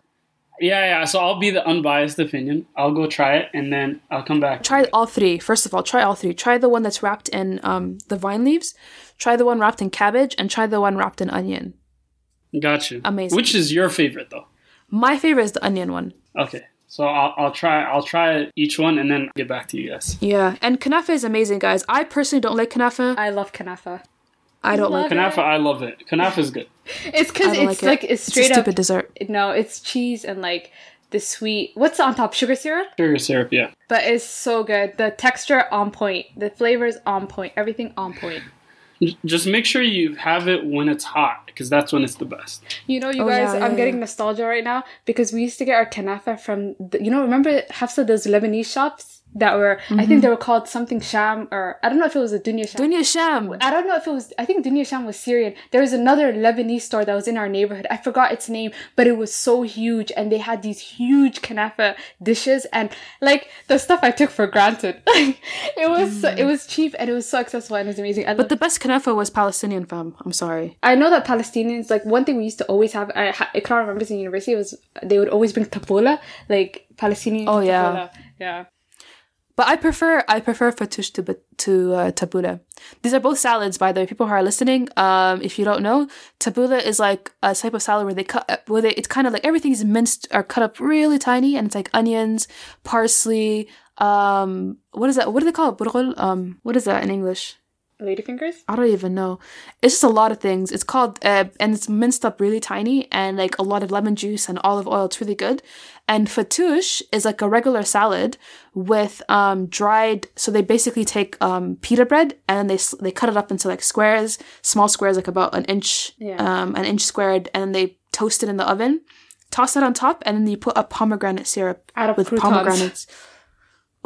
S3: Yeah, yeah. So I'll be the unbiased opinion. I'll go try it and then I'll come back.
S1: Try all three. First of all, try all three. Try the one that's wrapped in um the vine leaves. Try the one wrapped in cabbage, and try the one wrapped in onion.
S3: gotcha.
S1: Amazing.
S3: Which is your favorite though?
S1: My favorite is the onion one.
S3: Okay. So I'll, I'll try. I'll try each one and then get back to you guys.
S1: Yeah, and kanafa is amazing, guys. I personally don't like kanafa.
S2: I love kanafa.
S1: I don't
S2: love
S1: like
S2: it.
S1: it.
S3: Kanafa, I love it. Kanafa is good.
S2: It's because it's
S1: like
S2: like,
S1: it.
S2: it's
S1: It's a
S2: straight up.
S1: stupid dessert.
S2: No, it's cheese and like the sweet. What's on top? Sugar syrup.
S3: Sugar syrup, yeah.
S2: But it's so good. The texture on point. The flavors on point. Everything on point.
S3: J- Just make sure you have it when it's hot because that's when it's the best.
S2: You know, you
S1: Oh,
S2: guys,
S1: yeah, yeah,
S2: I'm getting nostalgia right now because we used to get our kanafa from, the, you know, remember Hafsa, those Lebanese shops that were, I
S1: Mm-hmm.
S2: think they were called something Sham or I don't know if it was a Dunya Sham.
S1: Dunya Sham.
S2: I don't know if it was, I think Dunya Sham was Syrian. There was another Lebanese store that was in our neighborhood. I forgot its name, but it was so huge and they had these huge kanafa dishes and like the stuff I took for granted. Like it was, so, it was cheap and it was so accessible and it was amazing. I
S1: But the best kanafa was Palestinian fam. I'm sorry.
S2: I know that Palestinians like one thing we used to always have. I ha- Ikra remembers in university was they would always bring tabbouleh, like Palestinian.
S1: Oh, yeah.
S2: tabbouleh. yeah.
S1: But I prefer I prefer fatush to to uh, tabbouleh. These are both salads, by the way. People who are listening, um, if you don't know, tabbouleh is like a type of salad where they cut where they it's kind of like everything is minced or cut up really tiny, and it's like onions, parsley. Um, what is that? What do they call it? Um, what is that in English?
S2: Ladyfingers.
S1: I don't even know. It's just a lot of things. It's called, uh, and it's minced up really tiny and like a lot of lemon juice and olive oil. It's really good. And fatouche is like a regular salad with um, dried. So they basically take um, pita bread and they they cut it up into like squares, small squares, like about an inch,
S2: Yeah.
S1: um, an inch squared, and then they toast it in the oven. Toss it on top, and then you put a pomegranate syrup with
S2: croutons.
S1: pomegranates.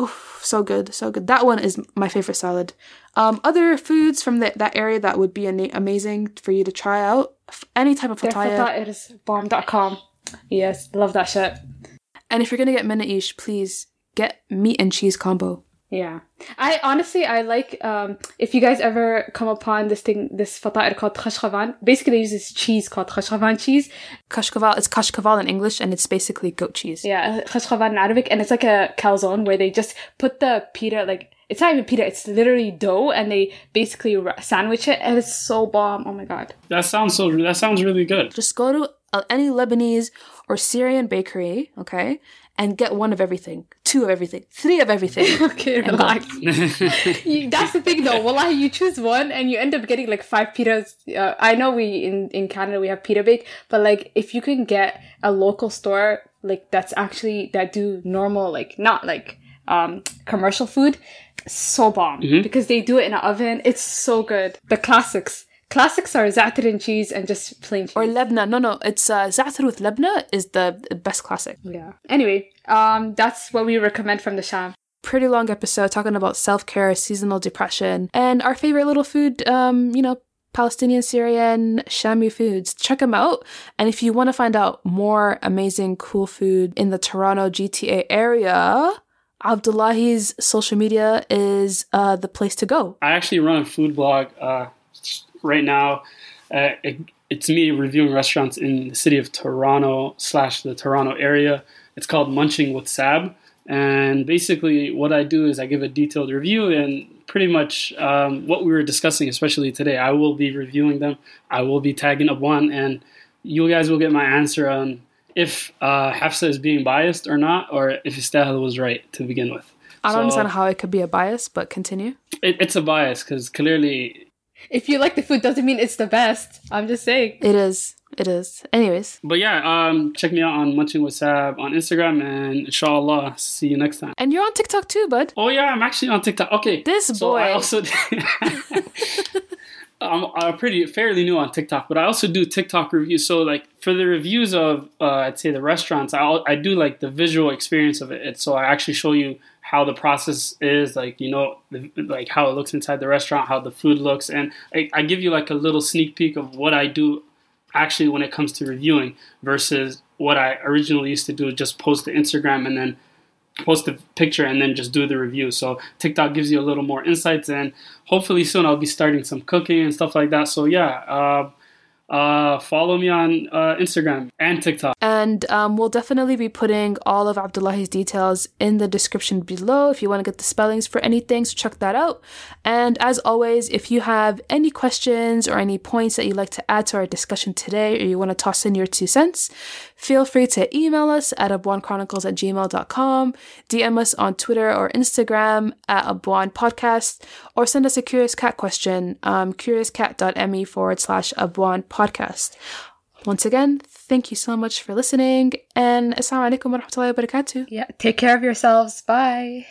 S1: Oof, so good, so good. That one is my favorite salad. Um, other foods from the, that area that would be ana- amazing for you to try out. Any type of
S2: Their
S1: fataya.
S2: is bomb.com. Yes, love that shit.
S1: And if you're gonna get menaish, please get meat and cheese combo.
S2: Yeah. I honestly I like um if you guys ever come upon this thing this fatah called khashkavan. Basically they use this cheese called khashkavan cheese.
S1: Kashkaval, it's kashkaval in English, and it's basically goat cheese.
S2: Yeah, khashkavan in Arabic and it's like a calzone where they just put the pita like it's not even pita, it's literally dough and they basically sandwich it and it's so bomb. Oh my god.
S3: That sounds so. That sounds really good.
S1: Just go to uh, any Lebanese or Syrian bakery, okay, and get one of everything, two of everything, three of everything.
S2: Okay, relax. you, that's the thing though. Wallahi, you choose one and you end up getting like five pitas. Uh, I know we in, in Canada we have pita bake, but like if you can get a local store like that's actually that do normal like not like um commercial food, so bomb because they do it in an oven. It's so good. The classics. Classics are za'atar and cheese and just plain cheese.
S1: or lebna. No, no, it's uh, za'atar with lebna is the best classic.
S2: yeah. Anyway, um, that's what we recommend from the Sham.
S1: pretty long episode talking about self care, seasonal depression, and our favorite little food, um, you know, Palestinian, Syrian, Shami foods. Check them out. And if you want to find out more amazing, cool food in the Toronto GTA area, Abdullahi's social media is uh, the place to go.
S3: I actually run a food blog uh, right now. Uh, it, it's me reviewing restaurants in the city of Toronto slash the Toronto area. It's called Munching with Sab, and basically what I do is I give a detailed review and pretty much um, what we were discussing, especially today. I will be reviewing them. I will be tagging up one, and you guys will get my answer on if uh, Hafsa is being biased or not, or if Istahil was right to begin with.
S1: I don't
S3: So-
S1: understand how it could be a bias, but continue.
S3: It, it's a bias because clearly
S2: If you like the food, doesn't mean it's the best. I'm just saying.
S1: It is. It is. Anyways.
S3: But yeah, um, check me out on Munching with Sab on Instagram, and inshallah, see you next time.
S1: And you're on TikTok too, bud.
S3: Oh yeah, I'm actually on TikTok. Okay,
S1: This
S3: so I
S1: boy.
S3: also I'm, I'm pretty fairly new on TikTok, but I also do TikTok reviews. So like for the reviews of uh, I'd say the restaurants, I I do like the visual experience of it. It's, so I actually show you how the process is, like you know, the, like how it looks inside the restaurant, how the food looks, and I, I give you like a little sneak peek of what I do actually when it comes to reviewing versus what I originally used to do, just post to Instagram and then post the picture and then just do the review. So TikTok gives you a little more insights, and hopefully soon I'll be starting some cooking and stuff like that. So yeah, uh, uh, follow me on uh, Instagram and TikTok.
S1: And um, we'll definitely be putting all of Abdullahi's details in the description below if you want to get the spellings for anything. So check that out. And as always, if you have any questions or any points that you'd like to add to our discussion today, or you want to toss in your two cents, feel free to email us at abwaanchronicles at gmail.com, DM us on Twitter or Instagram at Abwaan Podcast, or send us a Curious Cat question, um, curiouscat.me forward slash Abwaan Podcast. Once again, thank you so much for listening, and assalamu alaikum wa rahmatullahi wa barakatuh.
S2: Yeah. Take care of yourselves. Bye.